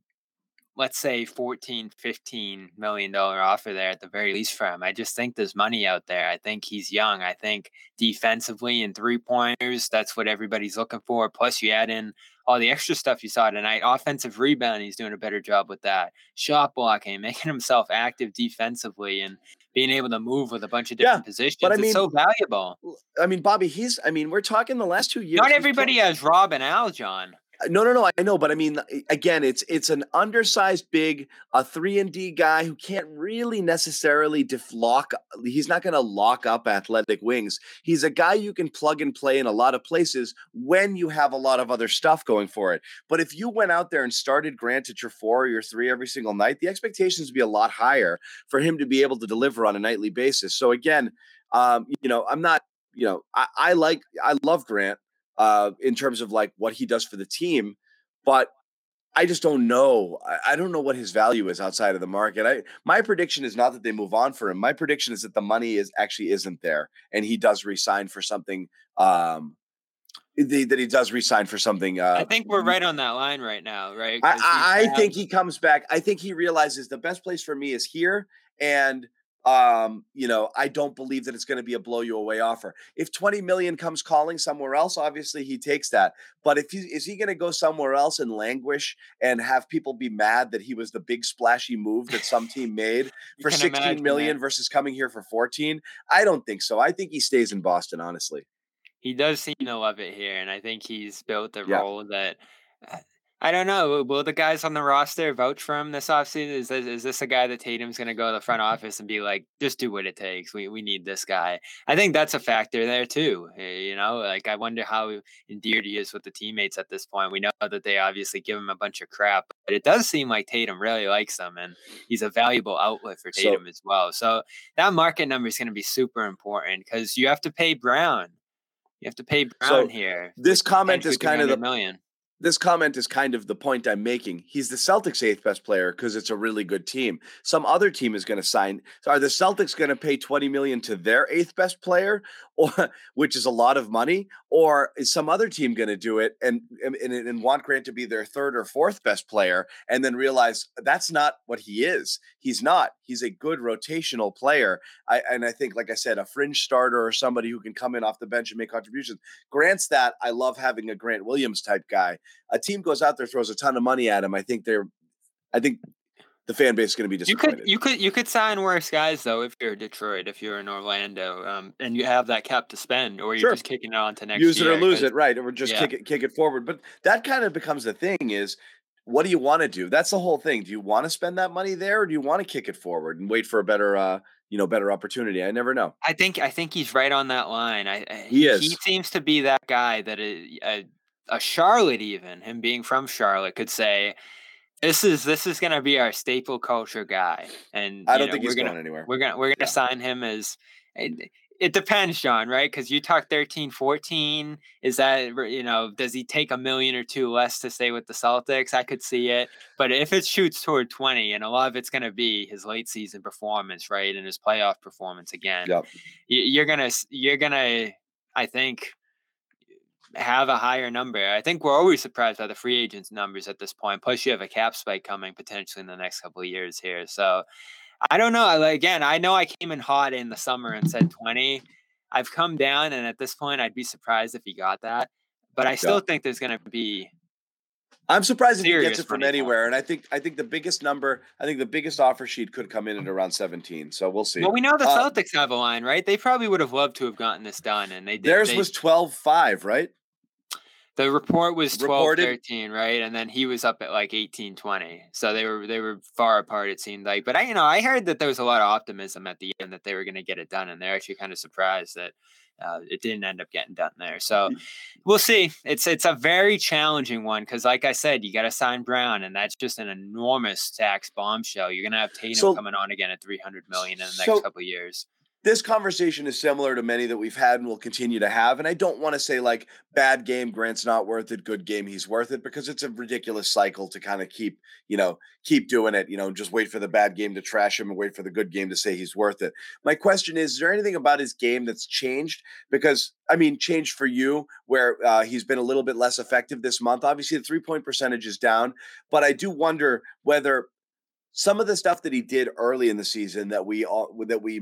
let's say 14 15 million dollar offer there at the very least for him. I just think there's money out there. I think he's young. I think defensively and three pointers that's what everybody's looking for. Plus you add in all the extra stuff you saw tonight offensive rebound he's doing a better job with that shot blocking making himself active defensively and being able to move with a bunch of Yeah, different positions I it's mean, so valuable I mean, Bobby. He's. I mean, we're talking the last two years. not everybody has rob and al john No, no, no. I know, but I mean, again, it's it's an undersized, big, a three and D guy who can't really necessarily deflock. He's not going to lock up athletic wings. He's a guy you can plug and play in a lot of places when you have a lot of other stuff going for it. But if you went out there and started Grant at your four or your three every single night, the expectations would be a lot higher for him to be able to deliver on a nightly basis. So again, um, you know, I'm not. You know, I, I like, I love Grant uh, in terms of like what he does for the team, but I just don't know. I, I don't know what his value is outside of the market. I my prediction is not that they move on for him. My prediction is that the money is actually isn't there, and he does resign for something. Um, the, that he does resign for something. Uh, i think we're right on that line right now right? I, I, I think he comes back. I think he realizes the best place for me is here, and um, you know, I don't believe that it's going to be a blow you away offer. If 20 million comes calling somewhere else, obviously he takes that. But if he is he going to go somewhere else and languish and have people be mad that he was the big splashy move that some team made for can 16 imagine million that. versus coming here for 14? I don't think so. I think he stays in Boston, honestly. he does seem to love it here, and I think he's built a Yeah. role that uh, I don't know. Will the guys on the roster vouch for him this offseason? Is this, is this a guy that Tatum's going to go to the front office and be like, just do what it takes? We we need this guy. I think that's a factor there too. eh, You know, like I wonder how endeared he is with the teammates at this point. We know that they obviously give him a bunch of crap, but it does seem like Tatum really likes him, and he's a valuable outlet for So- Tatum as well. So that market number is going to be super important because you have to pay Brown. You have to pay Brown So, here. This comment is kind of the 300 million. This comment is kind of the point I'm making. He's the Celtics' eighth best player because it's a really good team. Some other team is going to sign. So are the Celtics going to pay 20 million to their eighth best player, or which is a lot of money, or is some other team going to do it and, and and want Grant to be their third or fourth best player, and then realize that's not what he is. He's not. He's a good rotational player. I and I think, like I said, a fringe starter or somebody who can come in off the bench and make contributions. Grant's that. I love having a Grant Williams type guy a team goes out there throws a ton of money at him, I think they're, I think the fan base is going to be disappointed. You could you could you could sign worse guys though if you're Detroit, if you're in Orlando, um, and you have that cap to spend, or you're Sure. just kicking it on to next use it or lose it, right? Or just yeah. kick it, kick it forward. But that kind of becomes the thing: is what do you want to do? That's the whole thing. Do you want to spend that money there, or do you want to kick it forward and wait for a better, uh, you know, better opportunity? I never know. I think I think he's right on that line. I, I He He is. seems to be that guy that a, a, a Charlotte, even him being from Charlotte, could say, This is this is gonna be our staple culture guy, and I don't know, think he's gonna going anywhere. we're gonna we're gonna Yeah. sign him as. Eh, it, it depends, John, right? Because you talk 13, 14. Is that you know? Does he take a million or two less to stay with the Celtics? I could see it, but if it shoots toward twenty, and a lot of it's going to be his late season performance, right, and his playoff performance again, Yep. you're gonna you're gonna, I think, have a higher number. I think we're always surprised by the free agents numbers at this point. Plus, you have a cap spike coming potentially in the next couple of years here. So I don't know. Again, I know I came in hot in the summer and said 20. I've come down, and at this point, I'd be surprised if he got that. But I still think there's going to be. I'm surprised if he gets it from anywhere. And I think I think the biggest number, I think the biggest offer sheet could come in at around 17. So we'll see. Well, we know the Uh, Celtics have a line, right? They probably would have loved to have gotten this done, and they did. Theirs they- was 12-5, right? The report was 12 Reported? 13, right? And then he was up at like 18 20. So they were they were far apart it seemed like. But I you know, I heard that there was a lot of optimism at the end that they were going to get it done and they're actually kind of surprised that uh, it didn't end up getting done there. So we'll see. It's it's a very challenging one cuz like I said, you got to sign Brown and that's just an enormous tax bombshell. You're going to have Tatum So- coming on again at 300 million in the next so- couple of years. This conversation is similar to many that we've had and will continue to have. And I don't want to say like bad game, Grant's not worth it, good game, he's worth it, because it's a ridiculous cycle to kind of keep, you know, keep doing it, you know, just wait for the bad game to trash him and wait for the good game to say he's worth it. My question is, is there anything about his game that's changed? Because I mean, changed for you where uh, he's been a little bit less effective this month. Obviously, the three point percentage is down, but I do wonder whether some of the stuff that he did early in the season that we all that we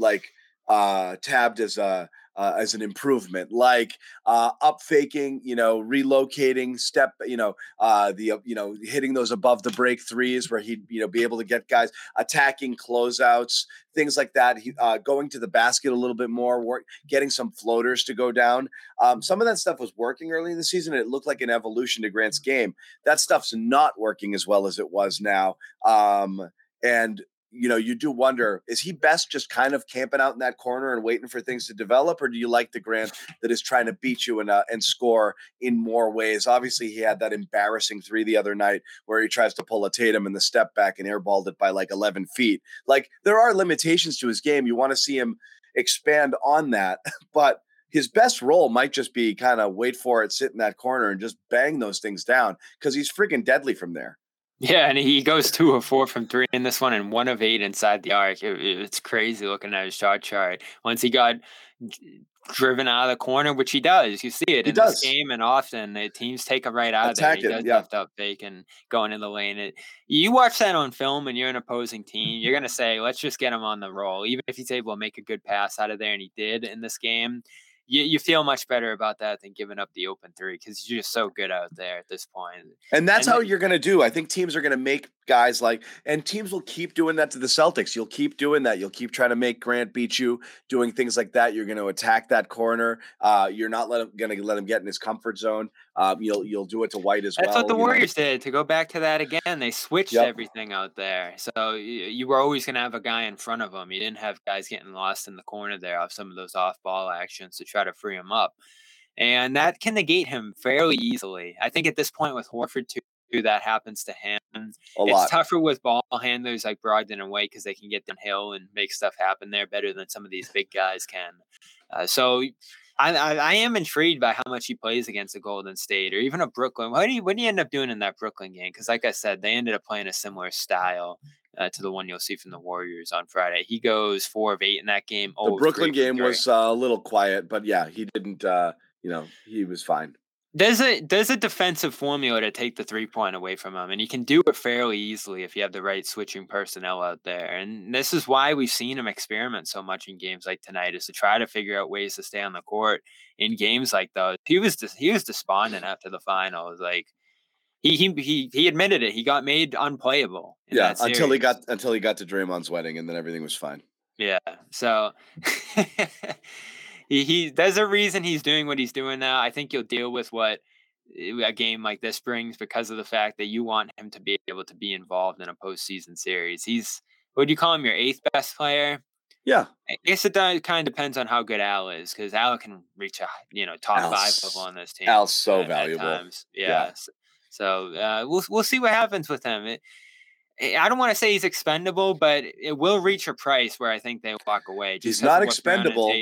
like uh tabbed as a uh, as an improvement like uh up faking you know relocating step you know uh the uh, you know hitting those above the break threes where he'd you know be able to get guys attacking closeouts things like that. He uh going to the basket a little bit more work getting some floaters to go down. Um some of that stuff was working early in the season it looked like an evolution to grant's game. That stuff's not working as well as it was now. Um and you know, you do wonder is he best just kind of camping out in that corner and waiting for things to develop, or do you like the Grant that is trying to beat you and uh, and score in more ways? Obviously, he had that embarrassing three the other night where he tries to pull a Tatum in the step back and airballed it by like 11 feet. Like there are limitations to his game. You want to see him expand on that, but his best role might just be kind of wait for it, sit in that corner, and just bang those things down because he's freaking deadly from there. Yeah, and he goes two of four from three in this one, and one of eight inside the arc. It- it- it's crazy looking at his shot chart. Once he got d- driven out of the corner, which he does, you see it He in does. this game, and often the teams take him right out of there. He him, does yeah. lift up fake and going in the lane. It, you watch that on film, and you're an opposing team. You're gonna say, "Let's just get him on the roll," even if he's able to make a good pass out of there, and he did in this game. You, you feel much better about that than giving up the open three because you're just so good out there at this point. And that's And how the- you're going to do. I think teams are going to make guys like, and teams will keep doing that to the Celtics. You'll keep doing that. You'll keep trying to make Grant beat you, doing things like that. You're going to attack that corner. Uh, you're not let going to let him get in his comfort zone. Um, you'll you'll do it to White as That's well. That's what the you know. Warriors did. To go back to that again, they switched Yep. everything out there. So y- you were always going to have a guy in front of them. You didn't have guys getting lost in the corner there off some of those off ball actions to try to free him up. And that can negate him fairly easily. I think at this point with Horford too, that happens to him. It's tougher with ball handlers like Brogdon and White because they can get downhill and make stuff happen there better than some of these big guys can. Uh, so I, I, I am intrigued by how much he plays against a Golden State or even a Brooklyn. What do you what do you end up doing in that Brooklyn game? Because like I said, they ended up playing a similar style uh, to the one you'll see from the Warriors on Friday. He goes four of eight in that game. The 0 Brooklyn game was uh, a little quiet, but yeah, he didn't. Uh, you know, he was fine. There's a there's a defensive formula to take the three point away from him, and you can do it fairly easily if you have the right switching personnel out there. And this is why we've seen him experiment so much in games like tonight, is to try to figure out ways to stay on the court in games like those. He was dis- he was despondent after the finals, like. He, he he he admitted it. He got made unplayable. Yeah, until he got until he got to Draymond's wedding, and then everything was fine. Yeah. So he, he there's a reason he's doing what he's doing now. I think you'll deal with what eh, a game like this brings because of the fact that you want him to be able to be involved in a postseason series. He's what do you call him? Your eighth best player? Yeah, I guess it kind of depends on how good Al is, because Al can reach a you know top five level on this team. Al's so at- at valuable. times. Yeah. Yeah. So uh, we'll we'll see what happens with him. It, I don't want to say he's expendable, but it will reach a price where I think they walk away. he's not expendable,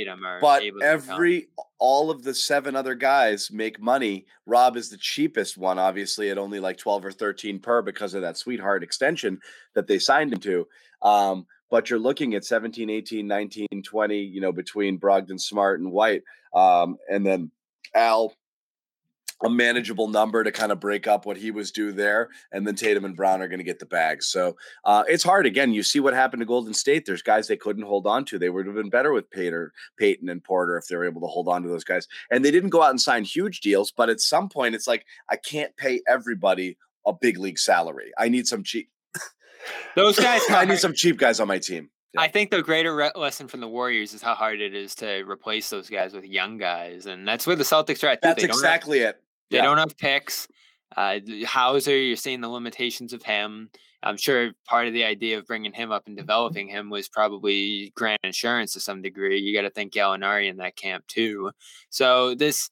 but every all of the seven other guys make money. Rob is the cheapest one, obviously at only like twelve or thirteen per because of that sweetheart extension that they signed him to. Um, but you're looking at 17, 18, 19, 20, you know, between Brogdon, Smart, and White, um, and then Al a manageable number to kind of break up what he was due there. And then Tatum and Brown are going to get the bags. So uh, it's hard. Again, you see what happened to Golden State. There's guys they couldn't hold on to. They would have been better with Pater, Payton and Porter if they were able to hold on to those guys. And they didn't go out and sign huge deals. But at some point, it's like, I can't pay everybody a big league salary. I need some cheap. Those guys. I need some cheap guys on my team. Yeah. I think the greater re- lesson from the Warriors is how hard it is to replace those guys with young guys, and that's where the Celtics are at. That's exactly have, it. They yeah. don't have picks. Uh, Hauser, you're seeing the limitations of him. I'm sure part of the idea of bringing him up and developing him was probably grant insurance to some degree. You got to think Gallinari in that camp too. So this,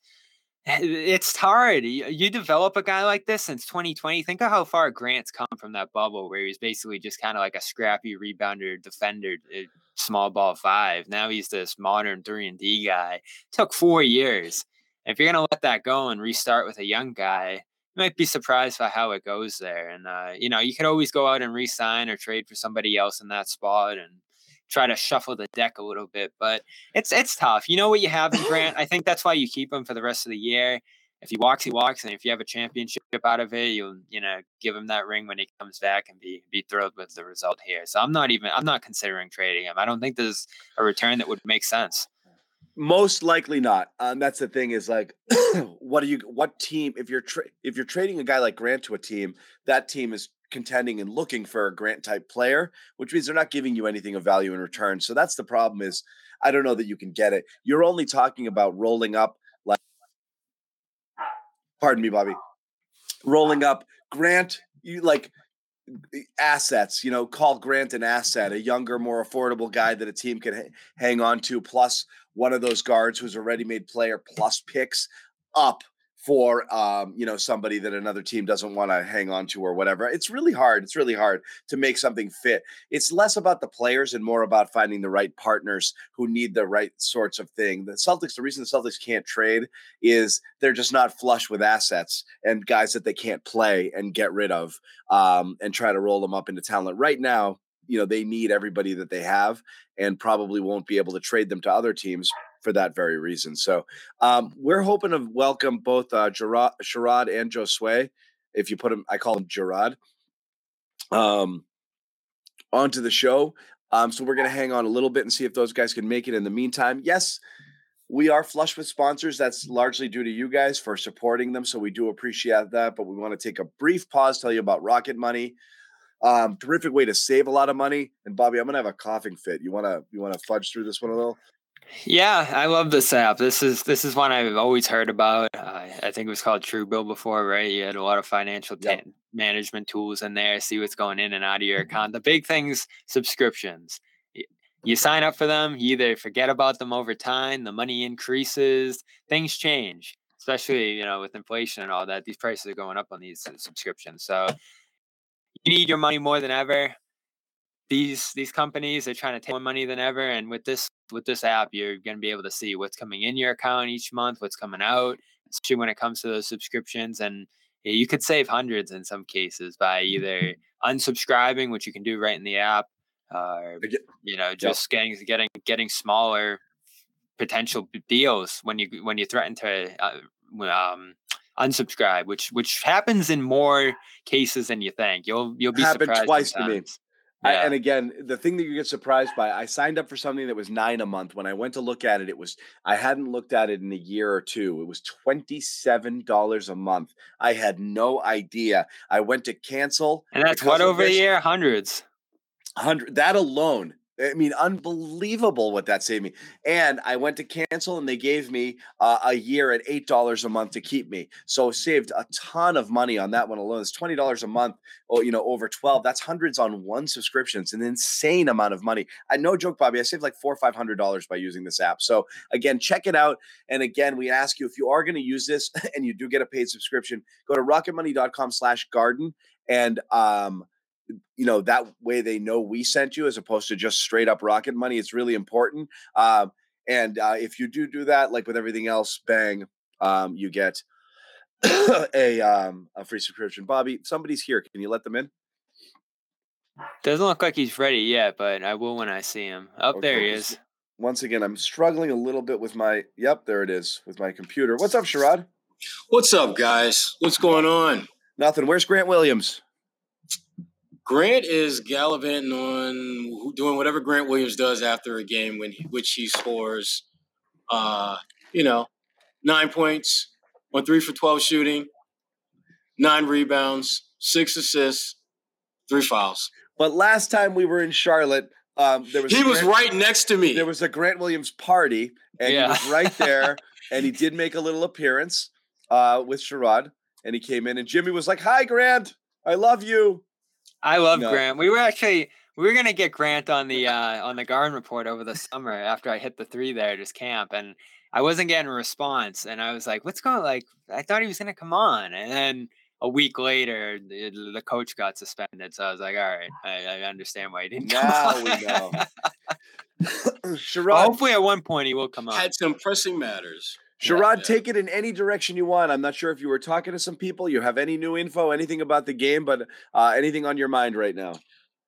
it's hard. You, develop a guy like this since 2020. Think of how far Grant's come from that bubble where he's basically just kind of like a scrappy rebounder, defender, eh, small ball five. Now he's this modern three and D guy. Took four years if you're going to let that go and restart with a young guy, you might be surprised by how it goes there. And, uh, you know, you could always go out and re sign or trade for somebody else in that spot and try to shuffle the deck a little bit. But it's it's tough. You know what you have in Grant. I think that's why you keep him for the rest of the year. If he walks, he walks, and if you have a championship out of it, you'll you know give him that ring when he comes back and be be thrilled with the result here. So I'm not even I'm not considering trading him. I don't think there's a return that would make sense. Most likely not. Um, that's the thing is like, what are you? What team? If you're tra- if you're trading a guy like Grant to a team, that team is contending and looking for a Grant type player, which means they're not giving you anything of value in return. So that's the problem. Is I don't know that you can get it. You're only talking about rolling up like, pardon me, Bobby, rolling up Grant. You like assets, you know, call Grant an asset, a younger, more affordable guy that a team can ha- hang on to, plus one of those guards who's a ready-made player, plus picks up for um, you know somebody that another team doesn't want to hang on to or whatever. It's really hard. It's really hard to make something fit. It's less about the players and more about finding the right partners who need the right sorts of thing. The Celtics, the reason the Celtics can't trade is they're just not flush with assets and guys that they can't play and get rid of um, and try to roll them up into talent. Right now, you know they need everybody that they have and probably won't be able to trade them to other teams for that very reason. So um, we're hoping to welcome both uh, Gerard, Sherrod and Josue. If you put him, I call him Gerard, um, onto the show. Um, so we're going to hang on a little bit and see if those guys can make it. In the meantime, yes, we are flush with sponsors. That's largely due to you guys for supporting them. So we do appreciate that. But we want to take a brief pause, tell you about Rocket Money. Um, terrific way to save a lot of money. And Bobby, I'm gonna have a coughing fit. You wanna you wanna fudge through this one a little? Yeah, I love this app. This is this is one I've always heard about. Uh, I think it was called Truebill before, right? You had a lot of financial yep. t- management tools in there. See what's going in and out of your mm-hmm. account. The big things: subscriptions. You sign up for them. You either forget about them over time. The money increases. Things change, especially you know with inflation and all that. These prices are going up on these subscriptions. So you need your money more than ever these these companies are trying to take more money than ever and with this with this app you're going to be able to see what's coming in your account each month what's coming out especially when it comes to those subscriptions and you could save hundreds in some cases by either mm-hmm. unsubscribing which you can do right in the app or you know just getting getting getting smaller potential deals when you when you threaten to uh, um, unsubscribe which which happens in more cases than you think you'll you'll be happened surprised twice sometimes. to me I, and again, the thing that you get surprised by, I signed up for something that was nine a month. When I went to look at it, it was I hadn't looked at it in a year or two. It was twenty seven dollars a month. I had no idea. I went to cancel, and that's what over the year hundreds. Hundred that alone I mean, unbelievable what that saved me. And I went to cancel, and they gave me uh, a year at eight dollars a month to keep me. So saved a ton of money on that one alone. It's twenty dollars a month. Oh, you know, over twelve. That's hundreds on one subscription. It's an insane amount of money. I no joke, Bobby. I saved like four or five hundred dollars by using this app. So again, check it out. And again, we ask you if you are going to use this and you do get a paid subscription, go to rocketmoney.com/garden and um you know that way they know we sent you as opposed to just straight up rocket money it's really important um, and uh, if you do do that like with everything else bang um, you get a um, a free subscription. Bobby somebody's here can you let them in? Doesn't look like he's ready yet but i will when i see him. Up okay. there he is. once again i'm struggling a little bit with my yep there it is with my computer. What's up sherrod? What's up guys? What's going on? Nothing. Where's grant williams Grant is gallivanting on doing whatever Grant Williams does after a game when which he scores, uh, you know, nine points on three for twelve shooting, nine rebounds, six assists, three fouls. But last time we were in Charlotte, um, there was he was right next to me. There was a Grant Williams party, and yeah. he was right there, and he did make a little appearance uh, with Sherrod, and he came in, and Jimmy was like, "Hi, Grant, I love you." I love no. Grant. We were actually we were gonna get Grant on the uh, on the Garden report over the summer after I hit the three there, just camp, and I wasn't getting a response, and I was like, "What's going?" Like I thought he was gonna come on, and then a week later, the, the coach got suspended. So I was like, "All right, I, I understand why he didn't." Now we know. Sherrod, hopefully, at one point he will come on. Had some pressing matters. Sherrod, yeah, take it in any direction you want. I'm not sure if you were talking to some people, you have any new info, anything about the game, but uh, anything on your mind right now?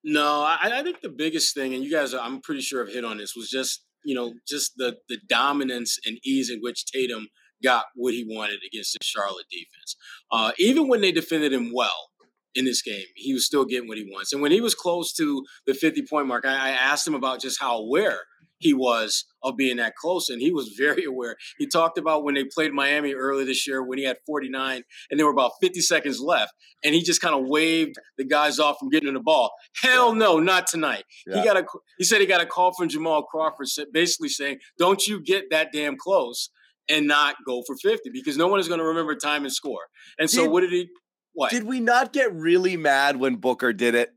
No, I, I, think the biggest thing, and you guys, are, I'm pretty sure have hit on this, was just you know just the the dominance and ease in which Tatum got what he wanted against the Charlotte defense. Uh, even when they defended him well in this game, he was still getting what he wants. And when he was close to the 50 point mark, I, I asked him about just how aware he was of being that close. And he was very aware. He talked about when they played Miami earlier this year when he had 49 and there were about 50 seconds left. And he just kind of waved the guys off from getting in the ball. Hell no, not tonight. Yeah. He got a he said he got a call from Jamal Crawford basically saying, Don't you get that damn close and not go for 50 because no one is going to remember time and score. And so did, what did he what? Did we not get really mad when Booker did it?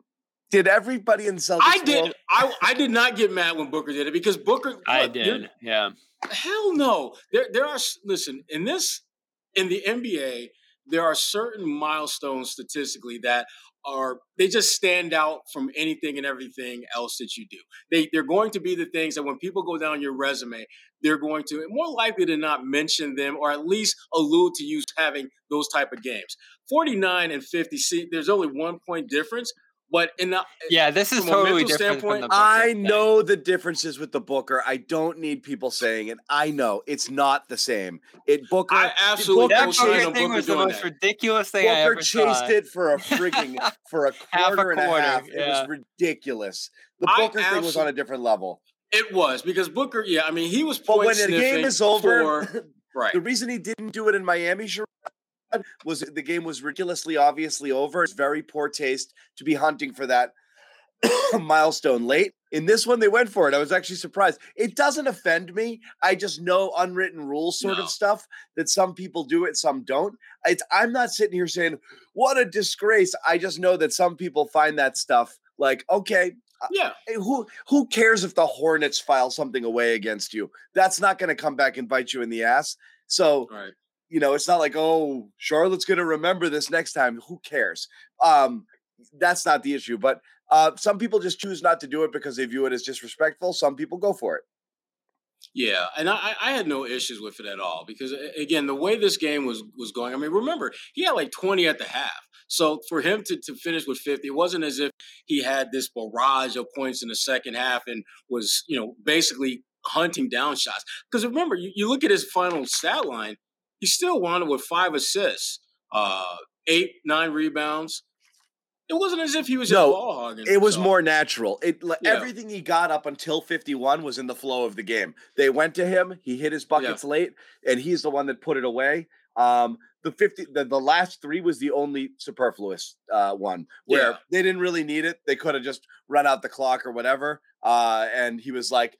Did everybody in Celtics? I did. World- I I did not get mad when Booker did it because Booker. I did. Yeah. Hell no. There there are listen in this in the NBA there are certain milestones statistically that are they just stand out from anything and everything else that you do. They they're going to be the things that when people go down your resume, they're going to more likely to not mention them or at least allude to you having those type of games. 49 and 50, see, there's only one point difference, but in the yeah, this is totally different. From the I know the differences with the Booker. I don't need people saying it. I know it's not the same. It Booker. I absolutely Booker, that thing was the most that. ridiculous thing Booker I ever chased saw. it for a freaking for a quarter, a and a half. Yeah. It was ridiculous. The Booker thing was on a different level. It was because Booker. Yeah, I mean he was. But when the game is over, for, right? The reason he didn't do it in Miami, was the game was ridiculously obviously over. It's very poor taste to be hunting for that milestone late. In this one, they went for it. I was actually surprised. It doesn't offend me. I just know unwritten rules sort no. of stuff that some people do it, some don't. It's, I'm not sitting here saying, what a disgrace. I just know that some people find that stuff like, okay, uh, yeah. Who who cares if the Hornets file something away against you? That's not going to come back and bite you in the ass. So right you know, it's not like, oh, Charlotte's going to remember this next time. Who cares? Um, that's not the issue. But uh, some people just choose not to do it because they view it as disrespectful. Some people go for it. Yeah, and I, I had no issues with it at all because again, the way this game was was going. I mean, remember he had like twenty at the half, so for him to to finish with fifty, it wasn't as if he had this barrage of points in the second half and was you know basically hunting down shots. Because remember, you, you look at his final stat line, he still wound up with five assists, uh, eight, nine rebounds. It wasn't as if he was no, ball hogging. It was more natural. It yeah. everything he got up until 51 was in the flow of the game. They went to him, he hit his buckets yeah. late, and he's the one that put it away. Um, the 50 the, the last three was the only superfluous uh, one where yeah. they didn't really need it. They could have just run out the clock or whatever. uh, and he was like,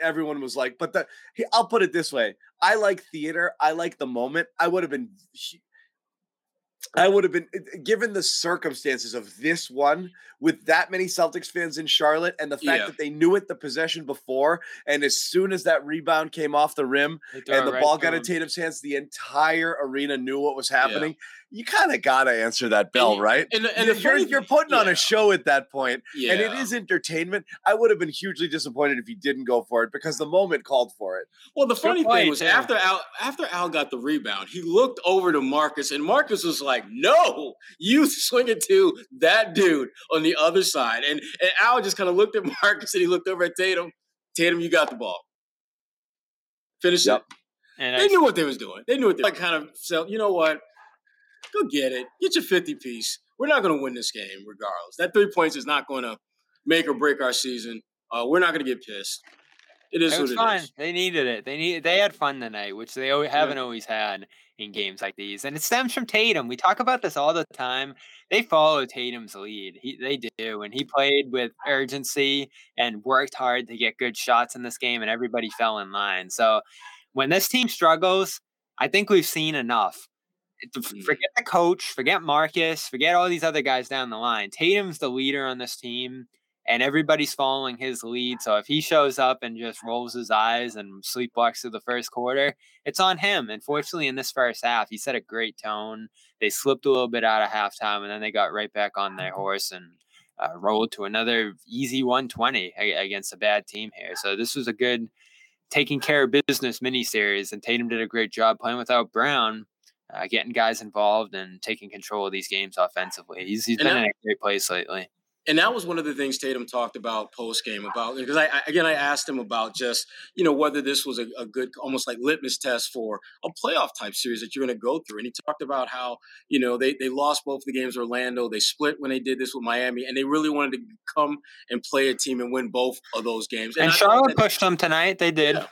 everyone was like, but the I'll put it this way: I like theater. I like the moment. I would have been. I would have been given the circumstances of this one with that many Celtics fans in Charlotte and the fact Yeah. that they knew it the possession before. And as soon as that rebound came off the rim and the right ball got in Tatum's hands, the entire arena knew what was happening. You kind of got to answer that bell, you- right? And, the- and you're, the funny- you're putting on a show at that point, yeah. and it is entertainment. I would have been hugely disappointed if he didn't go for it because the moment called for it. Well, the funny point, thing was too. after Al after Al got the rebound, he looked over to Marcus, and Marcus was like, "No, you swing it to that dude on the other side." And and Al just kind of looked at Marcus, and he looked over at Tatum. Tatum, you got the ball. Finish Yep. it. And They I, knew what they was doing. They knew what they like. Kind of so. You know what? Go get it. Get your fifty piece. We're not going to win this game regardless. That three points is not going to make or break our season. Uh, we're not going to get pissed. It is it what was it fun. is. They needed it. They need. They had fun tonight, which they always, haven't always had in games like these. And it stems from Tatum. We talk about this all the time. They follow Tatum's lead. He, they do, and he played with urgency and worked hard to get good shots in this game, and everybody fell in line. So when this team struggles, I think we've seen enough. Mm. Forget the coach, forget Marcus, forget all these other guys down the line. Tatum's the leader on this team and everybody's following his lead. So if he shows up and just rolls his eyes and sleepwalks through the first quarter, it's on him. Unfortunately, in this first half, he set a great tone. They slipped a little bit out of halftime, and then they got right back on their horse and uh, rolled to another easy 120 against a bad team here. So this was a good taking care of business mini series, and Tatum did a great job playing without Brown. Uh, getting guys involved and taking control of these games offensively. He's he's And been that- in a great place lately. and that was one of the things Tatum talked about post game about because I, I again I asked him about just you know whether this was a, a good almost like litmus test for a playoff type series that you're going to go through, and he talked about how you know they they lost both the games Orlando, they split when they did this with Miami, and they really wanted to come and play a team and win both of those games. And, thought Charlotte pushed them tonight. They did. Yeah.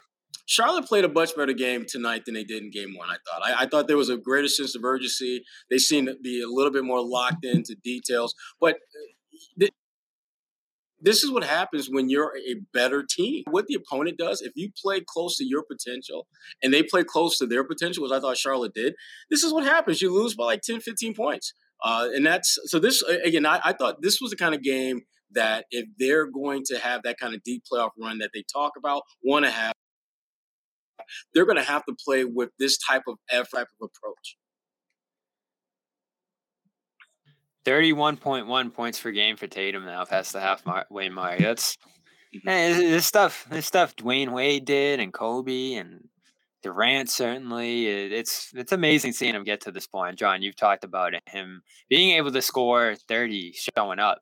Charlotte played a much better game tonight than they did in game one, I thought. I, I thought there was a greater sense of urgency. They seemed to be a little bit more locked into details. But uh, th- this is what happens when you're a better team. What the opponent does, if you play close to your potential and they play close to their potential, as I thought Charlotte did, this is what happens. You lose by like 10, 15 points. Uh, and that's so this, again, I, I thought this was the kind of game that if they're going to have that kind of deep playoff run that they talk about, want to have, they're going to have to play with this type of F type of approach. 31.1 points per game for Tatum now past the halfway mark. That's Mm-hmm. eh, this stuff. This stuff Dwyane Wade did and Kobe and Durant certainly. It, it's it's amazing seeing him get to this point. John, you've talked about it, him being able to score 30, showing up.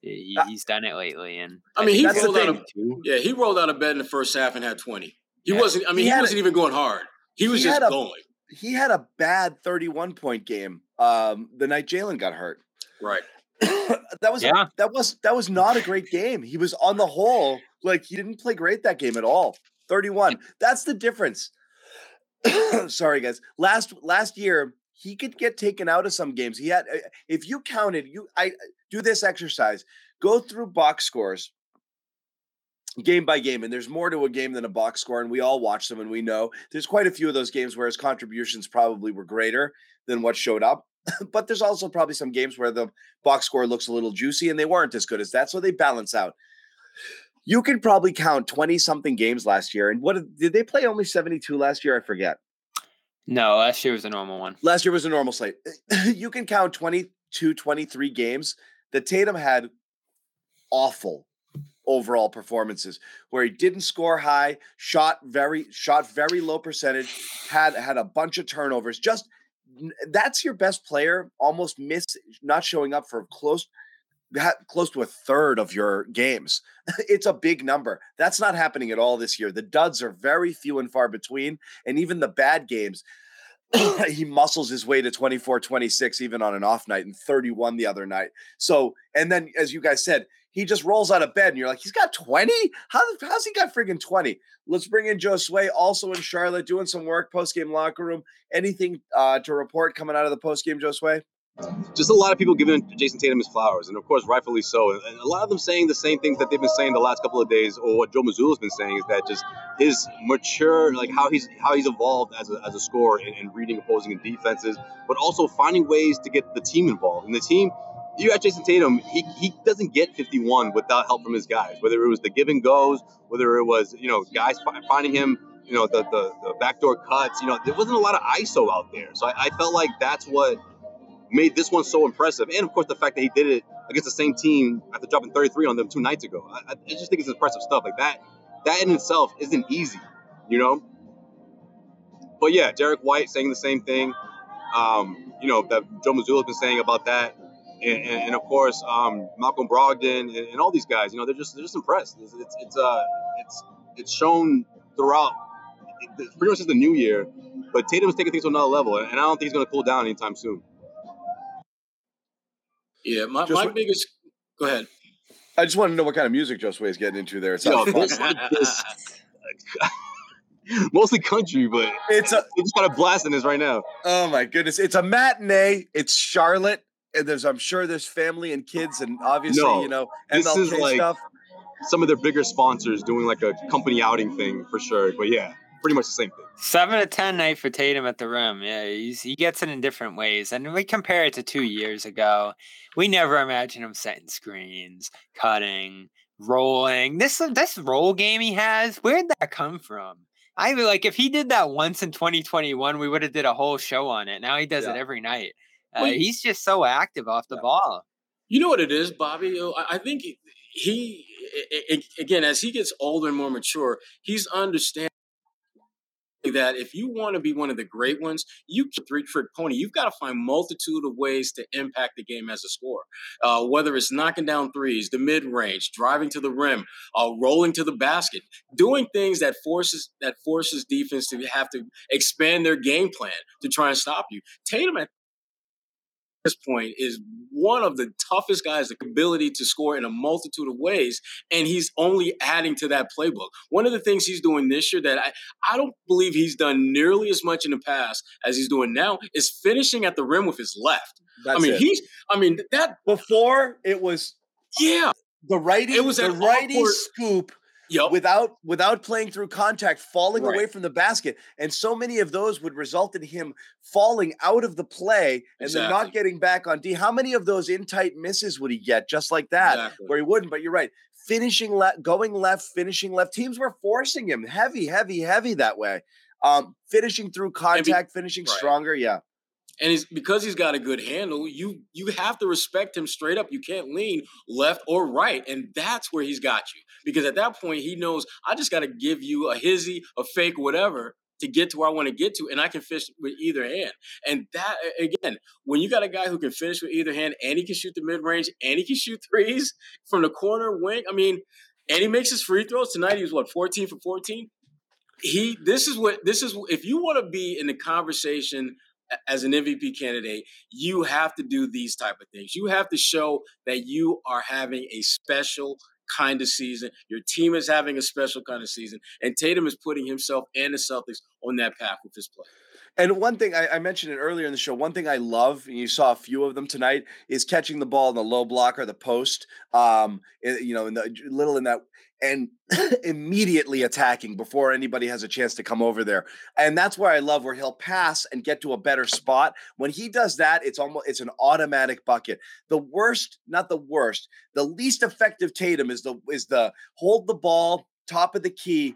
He, he's done it lately, and I mean, he rolled out of yeah, he rolled out of bed in the first half and had twenty. He Yeah. wasn't. I mean, He he, wasn't even going hard. He was he just a- going He had a bad 31 point game um, the night Jaylen got hurt. right. that was Yeah. that was that was not a great game. He was on the whole like he didn't play great that game at all. 31. That's the difference. Sorry guys. Last last year he could get taken out of some games. He had uh, if you counted you I do this exercise. Go through box scores game by game and there's more to a game than a box score and we all watch them and we know. There's quite a few of those games where his contributions probably were greater than what showed up but there's also probably some games where the box score looks a little juicy and they weren't as good as that so they balance out. You can probably count 20 something games last year and what did- did they play only 72 last year? I forget. No, last year was a normal one. last year was a normal slate. You can count 22 23 games that tatum had awful overall performances where he didn't score high shot very shot very low percentage had had a bunch of turnovers just that's your best player almost miss not showing up for close close to a third of your games. It's a big number. That's not happening at all this year. The duds are very few and far between and even the bad games he muscles his way to 24 26 even on an off night and 31 the other night. So and then as you guys said he just rolls out of bed and you're like he's got 20 How, how's he got friggin' 20 let's bring in Josue also in charlotte doing some work post-game locker room anything uh, to report coming out of the post-game Josue just a lot of people giving Jayson Tatum his flowers, and of course, rightfully so. And a lot of them saying the same things that they've been saying the last couple of days, or what Joe Mazzulla's been saying is that just his mature, like how he's how he's evolved as a, as a scorer and, and reading opposing defenses, but also finding ways to get the team involved. And the team, you got Jayson Tatum, he, he doesn't get 51 without help from his guys, whether it was the give and goes, whether it was you know guys finding him you know the, the, the backdoor cuts. You know, there wasn't a lot of ISO out there, so I, I felt like that's what made this one so impressive. And of course, the fact that he did it against the same team after dropping 33 on them two nights ago. I, I just think it's impressive stuff. Like that, that in itself isn't easy, you know. But yeah, Derrick White saying the same thing. Um, you know that Joe Mazzulla's been saying about that, and, and, and of course um, Malcolm Brogdon and, and, all these guys. You know, they're just they're just impressed. It's it's it's, uh, it's, it's shown throughout pretty much since the new year. But Tatum's taking things to another level, and I don't think he's going to cool down anytime soon. Yeah, my, my biggest. Go ahead. I just want to know what kind of music Josue is getting into there. It sounds Yo, like this, mostly country, but it's a, they just got a blast in this right now. Oh my goodness, it's a matinee. It's Charlotte, and there's I'm sure there's family and kids, and obviously no, you know MLK this is like stuff. Some of their bigger sponsors doing like a company outing thing for sure, but yeah pretty much the same thing. Seven to ten night for Tatum at the rim. Yeah, he gets it in different ways. And we compare it to two years ago. We never imagined him setting screens, cutting, rolling. This this roll game he has, where'd that come from? I like if he did that once in 2021, we would have did a whole show on it. Now he does yeah. it every night. Uh, well, he's just so active off the yeah. ball. You know what it is, Bobby? I think he, he again as he gets older and more mature, he's understanding that if you want to be one of the great ones, you three trick pony. You've got to find multitude of ways to impact the game as a scorer. Uh, whether it's knocking down threes, the mid range, driving to the rim, uh, rolling to the basket, doing things that forces that forces defense to have to expand their game plan to try and stop you. Tatum at this point is one of the toughest guys, the ability to score in a multitude of ways, and he's only adding to that playbook. One of the things he's doing this year that I, I don't believe he's done nearly as much in the past as he's doing now is finishing at the rim with his left. That's I mean, it. he's I mean that before it was yeah. The righty, it was the righty awkward, scoop Yep. without without playing through contact, falling right. away from the basket, and so many of those would result in him falling out of the play and exactly. then not getting back on D. How many of those in tight misses would he get just like that, exactly. where he wouldn't? But you're right, finishing left, going left, finishing left. Teams were forcing him heavy, heavy, heavy that way. Um, finishing through contact, be, finishing right. stronger, yeah and he's because he's got a good handle you you have to respect him straight up. You can't lean left or right and that's where he's got you. Because at that point he knows i just got to give you a hizzy a fake whatever to get to where i want to get to and i can fish with either hand. And that again when you got a guy who can finish with either hand and he can shoot the mid-range and he can shoot threes from the corner wing i mean and he makes his free throws tonight he was what 14 for 14 he this is what this is if you want to be in the conversation as an MVP candidate, you have to do these type of things. You have to show that you are having a special kind of season. Your team is having a special kind of season, and Tatum is putting himself and the Celtics on that path with his play. And one thing I, I, mentioned it earlier in the show, one thing I love, and you saw a few of them tonight, is catching the ball in the low block or the post. Um, you know, in the little in that and immediately attacking before anybody has a chance to come over there. And that's where I love where he'll pass and get to a better spot. When he does that, it's almost it's an automatic bucket. The worst, not the worst, the least effective Tatum is the is the hold the ball, top of the key,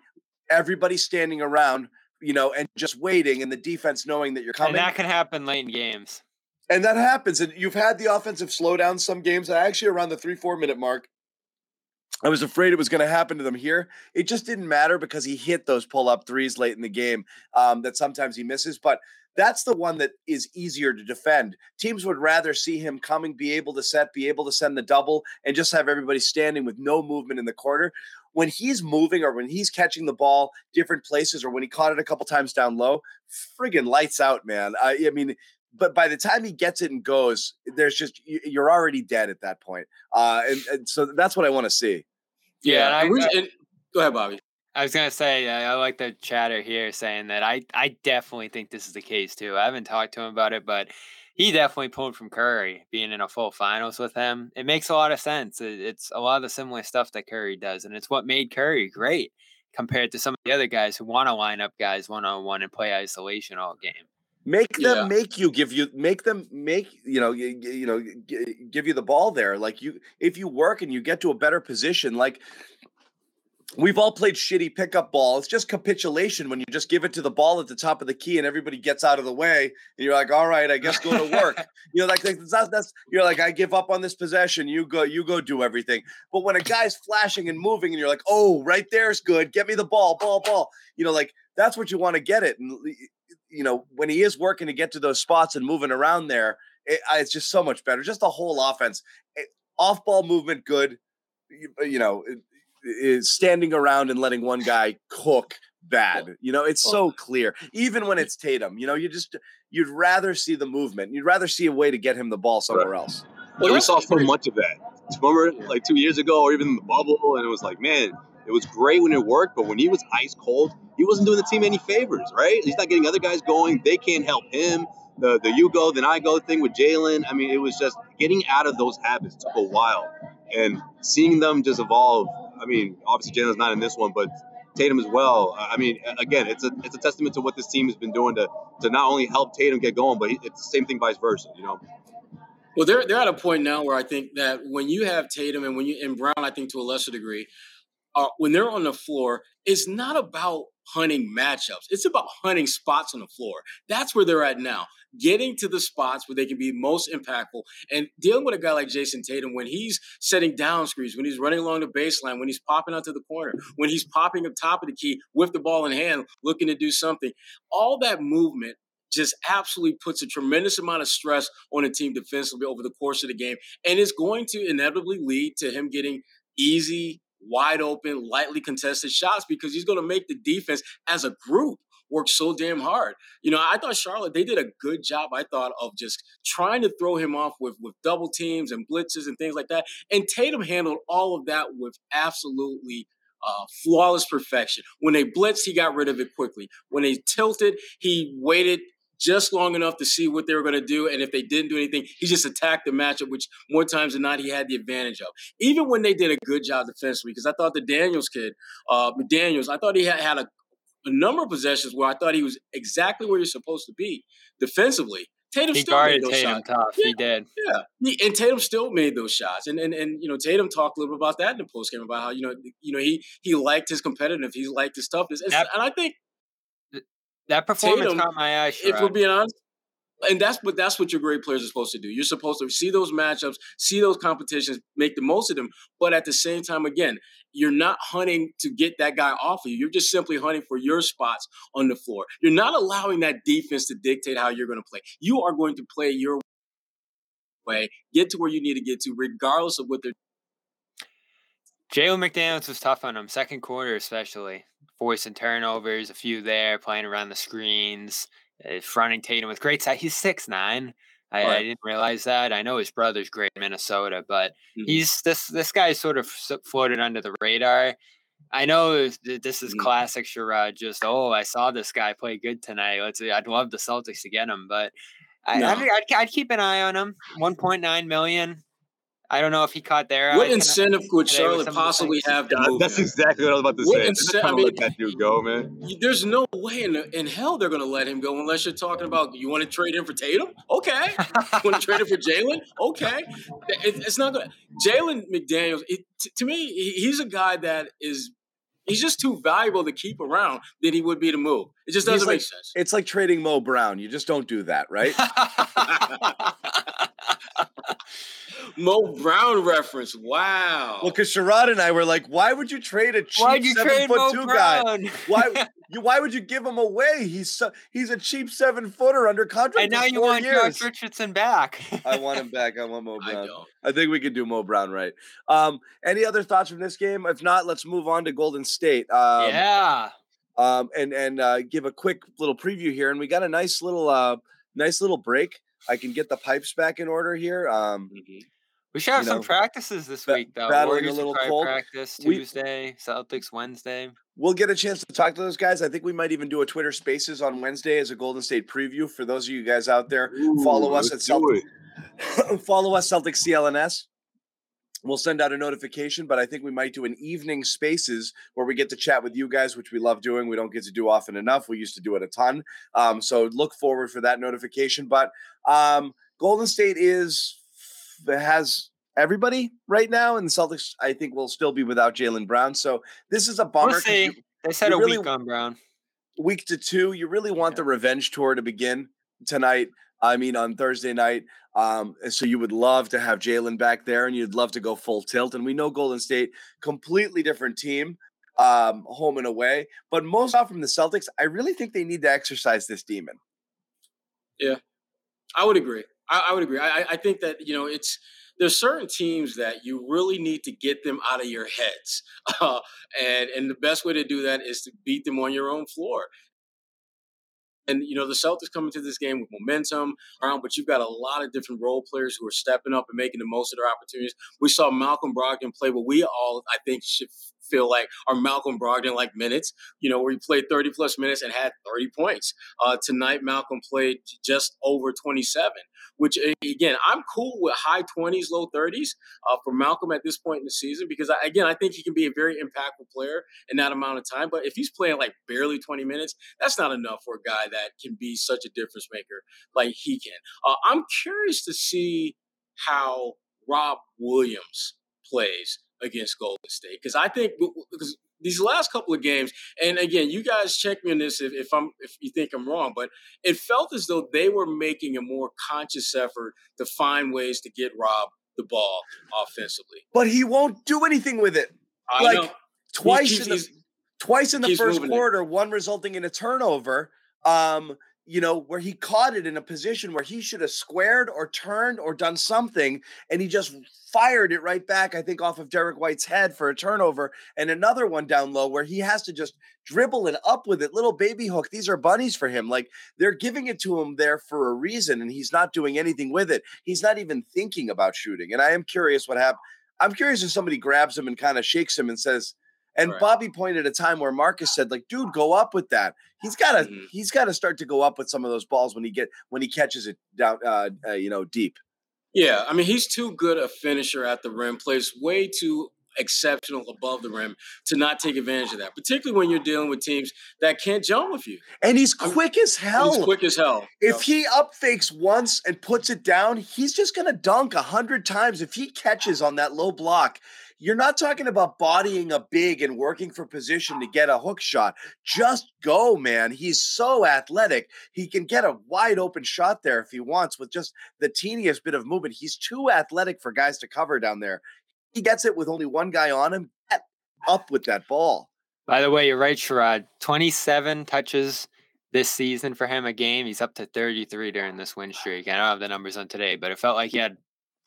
everybody standing around, you know, and just waiting and the defense knowing that you're coming. And that can happen late in games. And that happens. And you've had the offensive slowdown some games, actually around the three, four minute mark I was afraid it was going to happen to them here. It just didn't matter because he hit those pull up threes late in the game um, that sometimes he misses. But that's the one that is easier to defend. Teams would rather see him coming, be able to set, be able to send the double, and just have everybody standing with no movement in the corner. When he's moving or when he's catching the ball different places or when he caught it a couple times down low, friggin' lights out, man. I, I mean, but by the time he gets it and goes, there's just you're already dead at that point. Uh, and, and so that's what I want to see. Yeah, yeah and I, and, go ahead, Bobby. I was gonna say I like the chatter here saying that I I definitely think this is the case too. I haven't talked to him about it, but he definitely pulled from Curry being in a full finals with him. It makes a lot of sense. It's a lot of the similar stuff that Curry does, and it's what made Curry great compared to some of the other guys who want to line up guys one on one and play isolation all game. Make them yeah. make you give you make them make you know you, you know give you the ball there. Like you, if you work and you get to a better position, like We've all played shitty pickup ball. It's just capitulation when you just give it to the ball at the top of the key and everybody gets out of the way. And you're like, all right, I guess go to work. you know, like, like that's, that's you're like, I give up on this possession. You go, you go do everything. But when a guy's flashing and moving and you're like, oh, right there's good. Get me the ball, ball, ball. You know, like that's what you want to get it. And you know, when he is working to get to those spots and moving around there, it, it's just so much better. Just the whole offense, eh, it, off ball movement, good. You, uh, you know, is standing around and letting one guy cook bad. You know, it's so clear. Even when it's Tatum, you know, you just you'd rather see the movement. You'd rather see a way to get him the ball somewhere right. else. Well, we saw so much of that. Remember, like two years ago, or even in the bubble, and it was like, man, it was great when it worked, but when he was ice cold, he wasn't doing the team any favors, right? He's not getting other guys going. They can't help him. The the you go, then I go thing with Jaylen. I mean, it was just getting out of those habits took a while, and seeing them just evolve I mean, obviously Jaylen's not in this one, but Tatum as well. I mean, again, it's a it's a testament to what this team has been doing to to not only help Tatum get going, but it's the same thing vice versa. You know. Well, they're they're at a point now where I think that when you have Tatum and when you and Brown, I think to a lesser degree, uh, when they're on the floor, it's not about hunting matchups. It's about hunting spots on the floor. That's where they're at now. Getting to the spots where they can be most impactful and dealing with a guy like Jayson Tatum when he's setting down screens, when he's running along the baseline, when he's popping out to the corner, when he's popping up top of the key with the ball in hand, looking to do something. All that movement just absolutely puts a tremendous amount of stress on a team defensively over the course of the game. And it's going to inevitably lead to him getting easy wide open, lightly contested shots because he's going to make the defense as a group work so damn hard. You know, I thought Charlotte they did a good job. I thought of just trying to throw him off with with double teams and blitzes and things like that. And Tatum handled all of that with absolutely uh, flawless perfection. When they blitzed, he got rid of it quickly. When they tilted, he waited just long enough to see what they were going to do. And if they didn't do anything, he just attacked the matchup, which more times than not he had the advantage of. Even when they did a good job defensively, because I thought the Daniels kid, uh, Daniels, I thought he had, had a, a, number of possessions where I thought he was exactly where you're supposed to be defensively. Tatum he still made those Tatum shots. tough. Yeah, he did. Yeah, he, and Tatum still made those shots. And and and you know Tatum talked a little bit about that in the post game about how you know you know he he liked his competitiveness, he liked his toughness, and, and I think that performance Tatum, caught my eye. If we're being honest, and that's what that's what your great players are supposed to do. You're supposed to see those matchups, see those competitions, make the most of them. But at the same time, again, you're not hunting to get that guy off of you. You're just simply hunting for your spots on the floor. You're not allowing that defense to dictate how you're going to play. You are going to play your way, get to where you need to get to, regardless of what they're. Jalen McDaniels was tough on him, second quarter especially. Forcing turnovers, a few there, playing around the screens uh, fronting Tatum with great size. He's six nine. I, right. I, didn't realize that. I know his brother's great in Minnesota, but mm-hmm. he's this this guy sort of floated under the radar. I know this is mm-hmm. classic Sherrod. Just oh, I saw this guy play good tonight. Let's. I'd love the Celtics to get him, but no. I'd, I'd, I'd keep an eye on him. One point nine million. I don't know if he caught there. What incentive would Charlotte possibly have to move? That's exactly what I was about to what say. Ince- I mean, let that dude go, man. There's no way in, in hell they're going to let him go unless you're talking about you want to trade him for Tatum. Okay, you want to trade him for Jaylen? Okay, it, it's not going. to Jalen McDaniels. It, t- to me, he's a guy that is he's just too valuable to keep around than he would be to move. It just doesn't like, make sense. It's like trading Mo Brown. You just don't do that, right? Mo Brown reference. Wow. Well, because Sherrod and I were like, why would you trade a cheap seven foot Mo two Brown? guy? Why? you, why would you give him away? He's so, he's a cheap seven footer under contract. And now you want years. Josh Richardson back. I want him back. I want Mo Brown. I, I, think we can do Mo Brown right. Um, any other thoughts from this game? If not, let's move on to Golden State. Um, yeah. Um, and and uh, give a quick little preview here, and we got a nice little uh, nice little break. I can get the pipes back in order here. Um, mm-hmm We should have you some know, practices this week, though. Battling Warriors a little cold. Practice Tuesday, we, Celtics Wednesday. We'll get a chance to talk to those guys. I think we might even do a Twitter Spaces on Wednesday as a Golden State preview for those of you guys out there. Ooh, follow us at Celtic. follow us Celtic CLNS. We'll send out a notification, but I think we might do an evening spaces where we get to chat with you guys, which we love doing. We don't get to do often enough. We used to do it a ton. Um, so look forward for that notification. But um, Golden State is has everybody right now, and the Celtics, I think, will still be without Jaylen Brown. So this is a bummer. We'll see. You, they said a really, week on Brown. Week to two. You really want yeah. the revenge tour to begin tonight. I mean, on Thursday night. Um, so you would love to have Jaylen back there, and you'd love to go full tilt. And we know Golden State, completely different team, um, home and away. But most off from the Celtics, I really think they need to exercise this demon. Yeah, I would agree. I, I would agree. I, I think that you know it's there's certain teams that you really need to get them out of your heads, uh, and and the best way to do that is to beat them on your own floor. And you know the Celtics coming to this game with momentum around, but you've got a lot of different role players who are stepping up and making the most of their opportunities. We saw Malcolm Brogdon play what we all, I think, should feel like are Malcolm Brogdon like minutes, you know, where he played 30 plus minutes and had 30 points. Uh, tonight, Malcolm played just over 27, which again, I'm cool with high 20s, low 30s uh, for Malcolm at this point in the season because, I, again, I think he can be a very impactful player in that amount of time. But if he's playing like barely 20 minutes, that's not enough for a guy that can be such a difference maker like he can. Uh, I'm curious to see how Rob Williams plays against Golden State because I think because these last couple of games, and again, you guys check me on this if, if I'm if you think I'm wrong, but it felt as though they were making a more conscious effort to find ways to get Rob the ball offensively. But he won't do anything with it. I like know. twice in the twice in the first quarter, it. one resulting in a turnover. Um, you know, where he caught it in a position where he should have squared or turned or done something, and he just fired it right back, I think, off of Derrick White's head for a turnover, and another one down low where he has to just dribble and up with it. Little baby hook. These are bunnies for him. Like they're giving it to him there for a reason, and he's not doing anything with it. He's not even thinking about shooting. And I am curious what happened. I'm curious if somebody grabs him and kind of shakes him and says, and right. Bobby pointed a time where Marcus said, like, dude, go up with that. He's got to, mm-hmm. he's got to start to go up with some of those balls when he get when he catches it down, uh, uh, you know, deep. Yeah, I mean, he's too good a finisher at the rim. Plays way too exceptional above the rim to not take advantage of that, particularly when you're dealing with teams that can't jump with you. And he's quick as hell. He's quick as hell. If he up fakes once and puts it down, he's just gonna dunk a hundred times. If he catches on that low block, you're not talking about bodying a big and working for position to get a hook shot. Just go, man. He's so athletic. He can get a wide open shot there if he wants with just the teeniest bit of movement. He's too athletic for guys to cover down there. He gets it with only one guy on him. Get up with that ball. By the way, you're right, Sherrod. 27 touches this season for him a game. He's up to 33 during this win streak. I don't have the numbers on today, but it felt like he had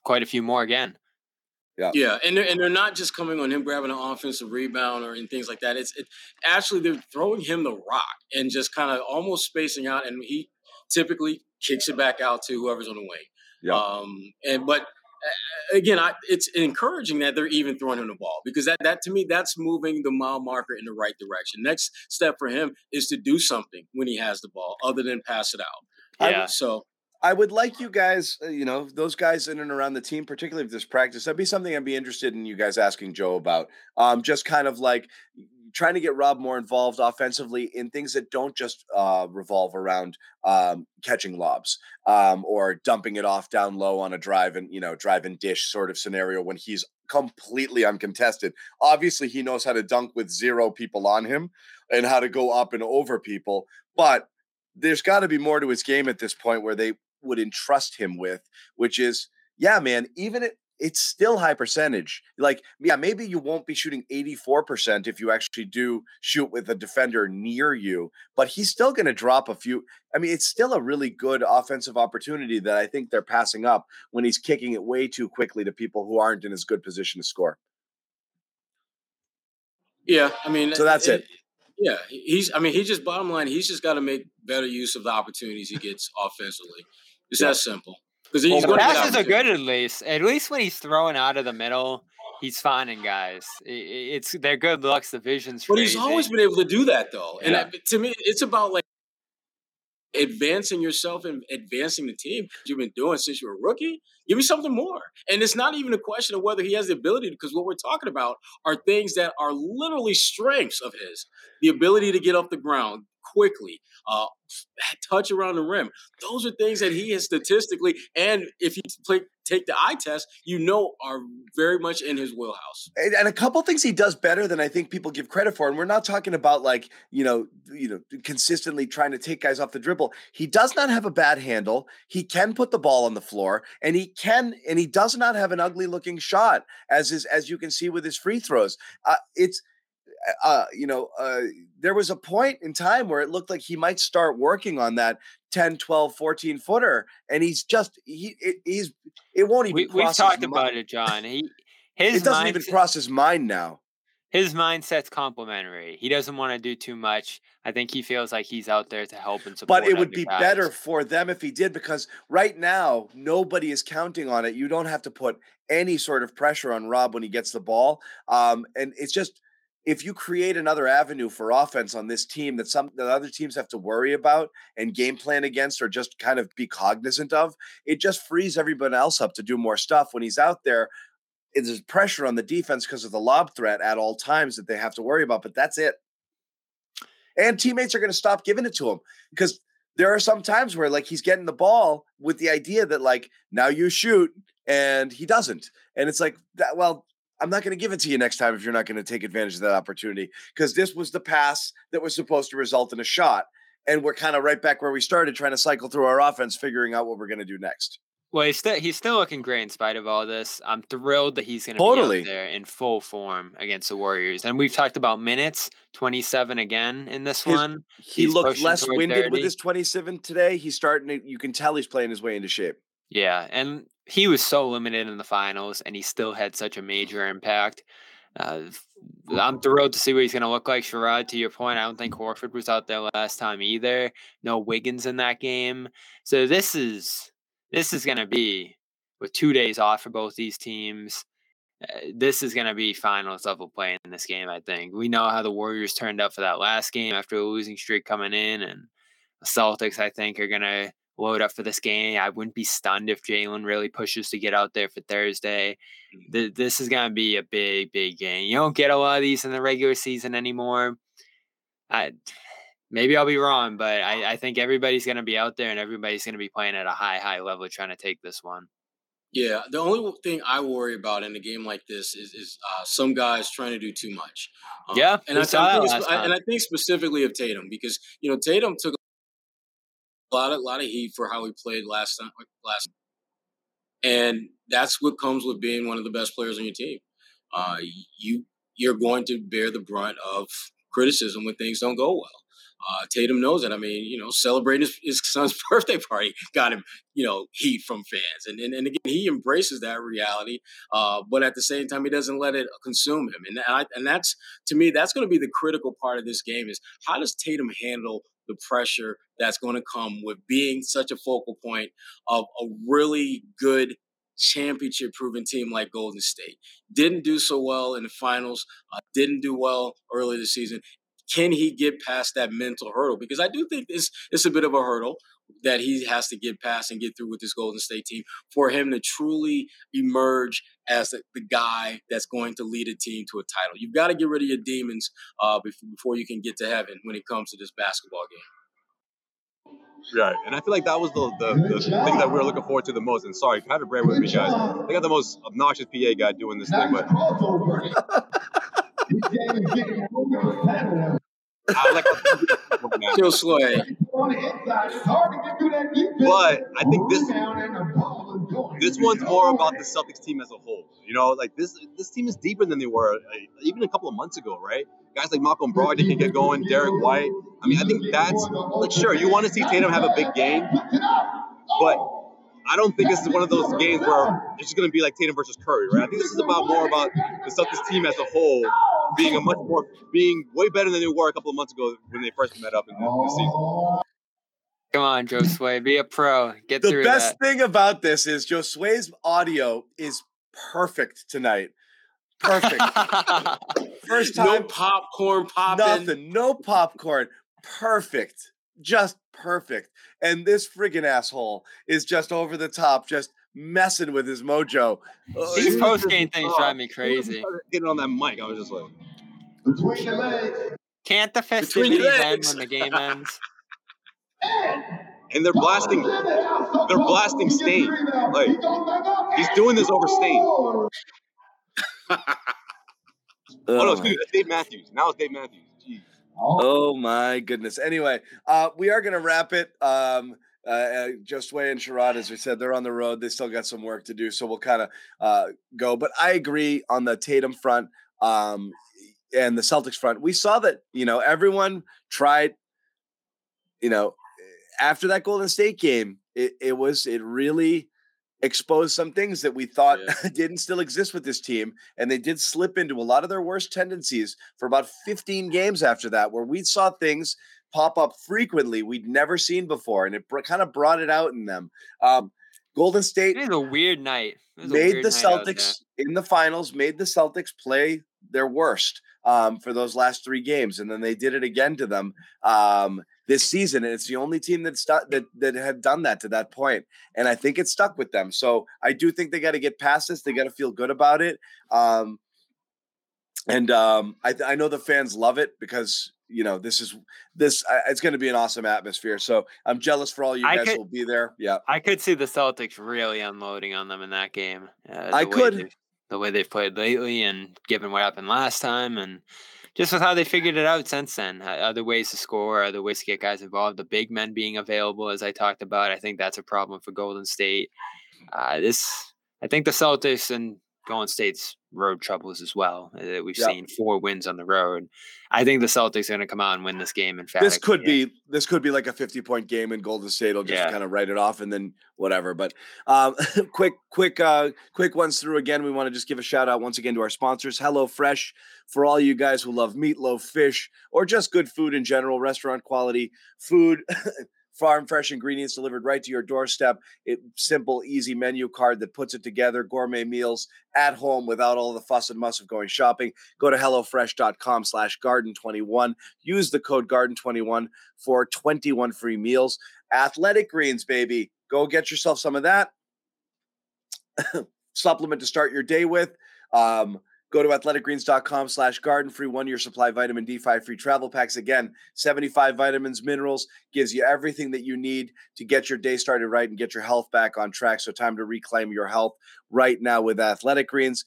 quite a few more again. Yeah, yeah, and they're, and they're not just coming on him grabbing an offensive rebound or and things like that. It's it, actually they're throwing him the rock and just kind of almost spacing out, and he typically kicks it back out to whoever's on the wing. Yeah. Um, and but again, I, it's encouraging that they're even throwing him the ball because that that to me that's moving the mile marker in the right direction. Next step for him is to do something when he has the ball, other than pass it out. Yeah. I, so I would like you guys, uh, you know, those guys in and around the team, particularly if this practice, that'd be something I'd be interested in you guys asking Joe about. Um, just kind of like trying to get Rob more involved offensively in things that don't just uh, revolve around um, catching lobs um, or dumping it off down low on a drive and you know drive and dish sort of scenario when he's completely uncontested. Obviously, he knows how to dunk with zero people on him and how to go up and over people, but there's got to be more to his game at this point where they would entrust him with, which is, yeah, man, even it, it's still high percentage. Like, yeah, maybe you won't be shooting 84% if you actually do shoot with a defender near you, but he's still going to drop a few. I mean, it's still a really good offensive opportunity that I think they're passing up when he's kicking it way too quickly to people who aren't in as good position to score. Yeah, I mean, so that's it. it. Yeah, he's. I mean, he just bottom line. He's just got to make better use of the opportunities he gets offensively. It's yeah. that simple. Because he's well, passes are good at least. At least when he's throwing out of the middle, he's finding guys. It's they're good looks. The vision's. But he's always been able to do that though, and yeah. to me, it's about like advancing yourself and advancing the team you've been doing since you were a rookie. Give me something more. And it's not even a question of whether he has the ability, because what we're talking about are things that are literally strengths of his. The ability to get off the ground quickly, uh, touch around the rim. Those are things that he has statistically, and if you play, take the eye test, you know are very much in his wheelhouse. And, and, a couple things he does better than I think people give credit for. And we're not talking about like you know you know consistently trying to take guys off the dribble. He does not have a bad handle. He can put the ball on the floor, and he can and he does not have an ugly looking shot as is as you can see with his free throws. Uh, it's uh, you know, uh, there was a point in time where it looked like he might start working on that 10, 12, 14 footer. And he's just, he, it, he's, it won't even we, We've talked about it, John. He, his it doesn't even cross his mind now. His mindset's complimentary. He doesn't want to do too much. I think he feels like he's out there to help and support. But it would be guys. better for them if he did because right now nobody is counting on it. You don't have to put any sort of pressure on Rob when he gets the ball. Um, and it's just if you create another avenue for offense on this team that some that other teams have to worry about and game plan against or just kind of be cognizant of, it just frees everyone else up to do more stuff when he's out there. There's pressure on the defense because of the lob threat at all times that they have to worry about, but that's it. And teammates are going to stop giving it to him because there are some times where like he's getting the ball with the idea that like now you shoot and he doesn't. And it's like that well I'm not going to give it to you next time if you're not going to take advantage of that opportunity because this was the pass that was supposed to result in a shot. And we're kind of right back where we started trying to cycle through our offense, figuring out what we're going to do next. Well, he's still he's still looking great in spite of all this. I'm thrilled that he's going to totally. be out there in full form against the Warriors. And we've talked about minutes, 27 again in this his, one. He he's looked less winded 30. with his 27 today. He's starting to. You can tell he's playing his way into shape. Yeah, and he was so limited in the finals, and he still had such a major impact. Uh, I'm thrilled to see what he's going to look like. Sherrod, to your point, I don't think Horford was out there last time either. No Wiggins in that game, so this is this is going to be with two days off for both these teams. Uh, this is going to be finals level play in this game. I think we know how the Warriors turned up for that last game after a losing streak coming in, and the Celtics, I think, are going to load up for this game. I wouldn't be stunned if Jaylen really pushes to get out there for Thursday. Mm-hmm. this is going to be a big, big game. You don't get a lot of these in the regular season anymore. I, maybe I'll be wrong, but I, I think everybody's going to be out there and everybody's going to be playing at a high, high level trying to take this one. Yeah, the only thing I worry about in a game like this is, is uh, some guys trying to do too much. Um, yeah, and I, I think and I think specifically of Tatum because you know Tatum took a lot of lot of heat for how he played last time last and that's what comes with being one of the best players on your team uh, you you're going to bear the brunt of criticism when things don't go well uh, Tatum knows it. I mean, you know, celebrating his, his, son's birthday party got him, you know, heat from fans. And, and, and again, he embraces that reality, uh, but at the same time, he doesn't let it consume him. And, I, and that's, to me, that's going to be the critical part of this game is how does Tatum handle the pressure that's going to come with being such a focal point of a really good championship proven team like Golden State. Didn't do so well in the finals, uh, didn't do well early this season. Can he get past that mental hurdle? Because I do think this is a bit of a hurdle that he has to get past and get through with this Golden State team for him to truly emerge as the, the guy that's going to lead a team to a title. You've got to get rid of your demons uh, before, before you can get to heaven when it comes to this basketball game. Right, and I feel like that was the, the, the thing that we were looking forward to the most. And sorry, kind of bear with me, guys. They got the most obnoxious PA guy doing this thing, but. I like Chill Slay. But I think this this one's more about the Celtics team as a whole. You know, like this this team is deeper than they were uh, even a couple of months ago, right? Guys like Malcolm Brogdon can get going, Derrick White. I mean, I think that's like sure you want to see Tatum have a big game, but I don't think this is one of those games where it's just going to be like Tatum versus Curry, right? I think this is about more about the Celtics team as a whole being a much more being way better than they were a couple of months ago when they first met up in the, the season. Come on, Josue, be a pro. Get the through best that. thing about this is Josue's audio is perfect tonight. Perfect. First time. no popcorn popping. nothing, no popcorn. Perfect, just perfect. And this friggin' asshole is just over the top, just messing with his mojo. These post game things drive me crazy. Getting on that mic, I was just like, Between your legs. Can't the Between festivities end when the game ends? and they're blasting, they're blasting Staind. Like, he's doing this over Staind. Oh no, Ugh. excuse me, that's Dave Matthews. Now it's Dave Matthews. Jeez. Oh my goodness. Anyway, uh, we are going to wrap it. Um, uh, uh, Josue and Sherrod, as we said, they're on the road. They still got some work to do, so we'll kind of uh, go. But I agree on the Tatum front um, and the Celtics front. We saw that you know everyone tried. You know, after that Golden State game, it, it was it really exposed some things that we thought didn't still exist with this team and they did slip into a lot of their worst tendencies for about 15 games after that where we saw things pop up frequently we'd never seen before and it br- kind of brought it out in them. Um, golden state It was a weird night. It was a made weird the celtics in the finals made the celtics play their worst um, for those last three games and then they did it again to them. Um, this season and it's the only team that stu- that that had done that to that point and i think it stuck with them so i do think they got to get past this they got to feel good about it um, and um, I, I know the fans love it because you know this is this it's going to be an awesome atmosphere so i'm jealous for all you I guys could- will be there yeah I could see the Celtics really unloading on them in that game. Uh, I could. The way they've played lately and given what happened last time and just with how they figured it out since then. uh, Other ways to score, other ways to get guys involved. The big men being available, as I talked about, I think that's a problem for Golden State. Uh, this, I think the Celtics and Golden State's road troubles as well. Uh, that we've Yep. seen four wins on the road. I think the Celtics are going to come out and win this game. In fact, this could be this could be like a 50 point game and golden state will just Yeah. kind of write it off and then whatever but um quick quick uh quick ones through again we want to just give a shout out once again to our sponsors hello fresh for all you guys who love meatloaf fish or just good food in general restaurant quality food farm fresh ingredients delivered right to your doorstep. It simple easy menu card that puts it together gourmet meals at home without all the fuss and muss of going shopping. Go to hellofresh.com slash garden21 use the code garden21 for 21 free meals. Athletic greens baby. Go get yourself some of that supplement to start your day with. Um, go to athleticgreens.com slash garden free one year supply vitamin d5 free travel packs again 75 vitamins minerals gives you everything that you need to get your day started right and get your health back on track so time to reclaim your health right now with athletic greens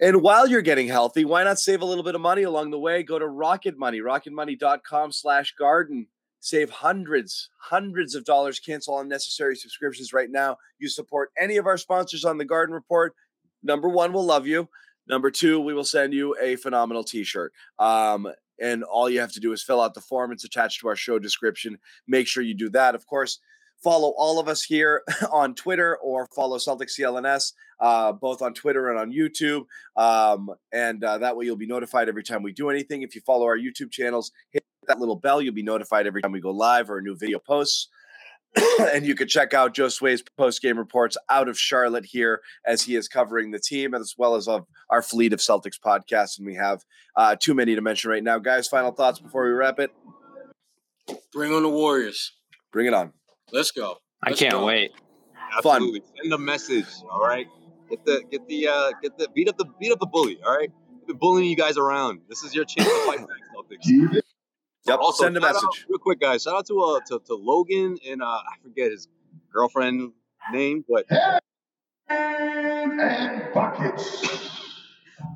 and while you're getting healthy, why not save a little bit of money along the way? Go to Rocket Money, rocketmoney.com slash garden. Save hundreds, hundreds of dollars. Cancel unnecessary subscriptions right now. You support any of our sponsors on the Garden Report. Number one, we'll love you. Number two, we will send you a phenomenal t-shirt. Um, and all you have to do is fill out the form. It's attached to our show description. Make sure you do that. Of course, follow all of us here on Twitter or follow Celtic CLNS, uh, both on Twitter and on YouTube. Um, and uh, that way you'll be notified every time we do anything. If you follow our YouTube channels, hit that little bell. You'll be notified every time we go live or a new video posts. and you can check out Josue's post game reports out of Charlotte here as he is covering the team as well as of our fleet of Celtics podcasts. And we have uh, too many to mention right now. Guys, final thoughts before we wrap it? Bring on the Warriors. Bring it on. Let's go. I Let's can't go. wait. Fun. Absolutely. Send a message. All right. Get the get the uh get the beat up the beat up the bully. All right. We've been bullying you guys around. This is your chance to fight back, Celtics. Yep. Also, send a shout out- message. real quick, guys. Shout out to uh to, to Logan and uh I forget his girlfriend name, but And buckets.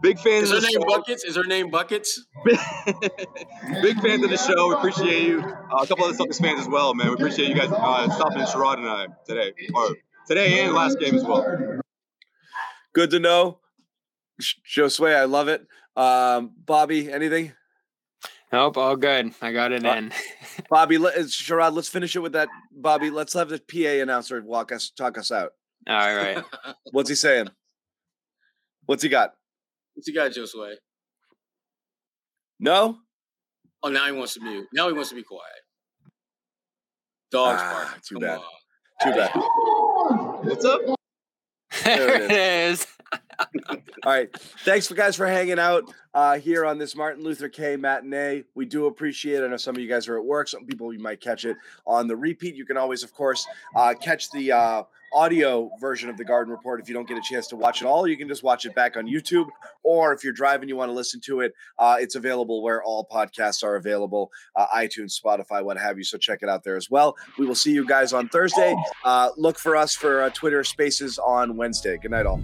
big fans Is her of the name show. Buckets? Is her name Buckets? big fans of the show. We appreciate you. Uh, a couple other Celtics fans as well, man. We appreciate you guys uh, stopping in Sherrod and I today, or today and last game as well. Good to know. Josue, I love it. Um, Bobby, anything? Nope, all good. I got it Uh, in. Bobby, let, uh, Sherrod, let's finish it with that. Bobby, let's have the PA announcer walk us, talk us out. all right. What's he saying? What's he got? What's he got, Josue? No? Oh, now he wants to mute. Now he wants to be quiet. Dogs Ah, barking. too Come bad. on. Too bad. What's up? There it is. All right. Thanks for guys for hanging out uh, here on this Martin Luther K matinee. We do appreciate it. I know some of you guys are at work. Some people you might catch it on the repeat. You can always, of course, uh, catch the uh, audio version of the Garden Report if you don't get a chance to watch it all. You can just watch it back on YouTube, or if you're driving, you want to listen to it. Uh, it's available where all podcasts are available, uh, iTunes, Spotify, what have you. So check it out there as well. We will see you guys on Thursday. Uh, look for us for uh, Twitter Spaces on Wednesday. Good night, all.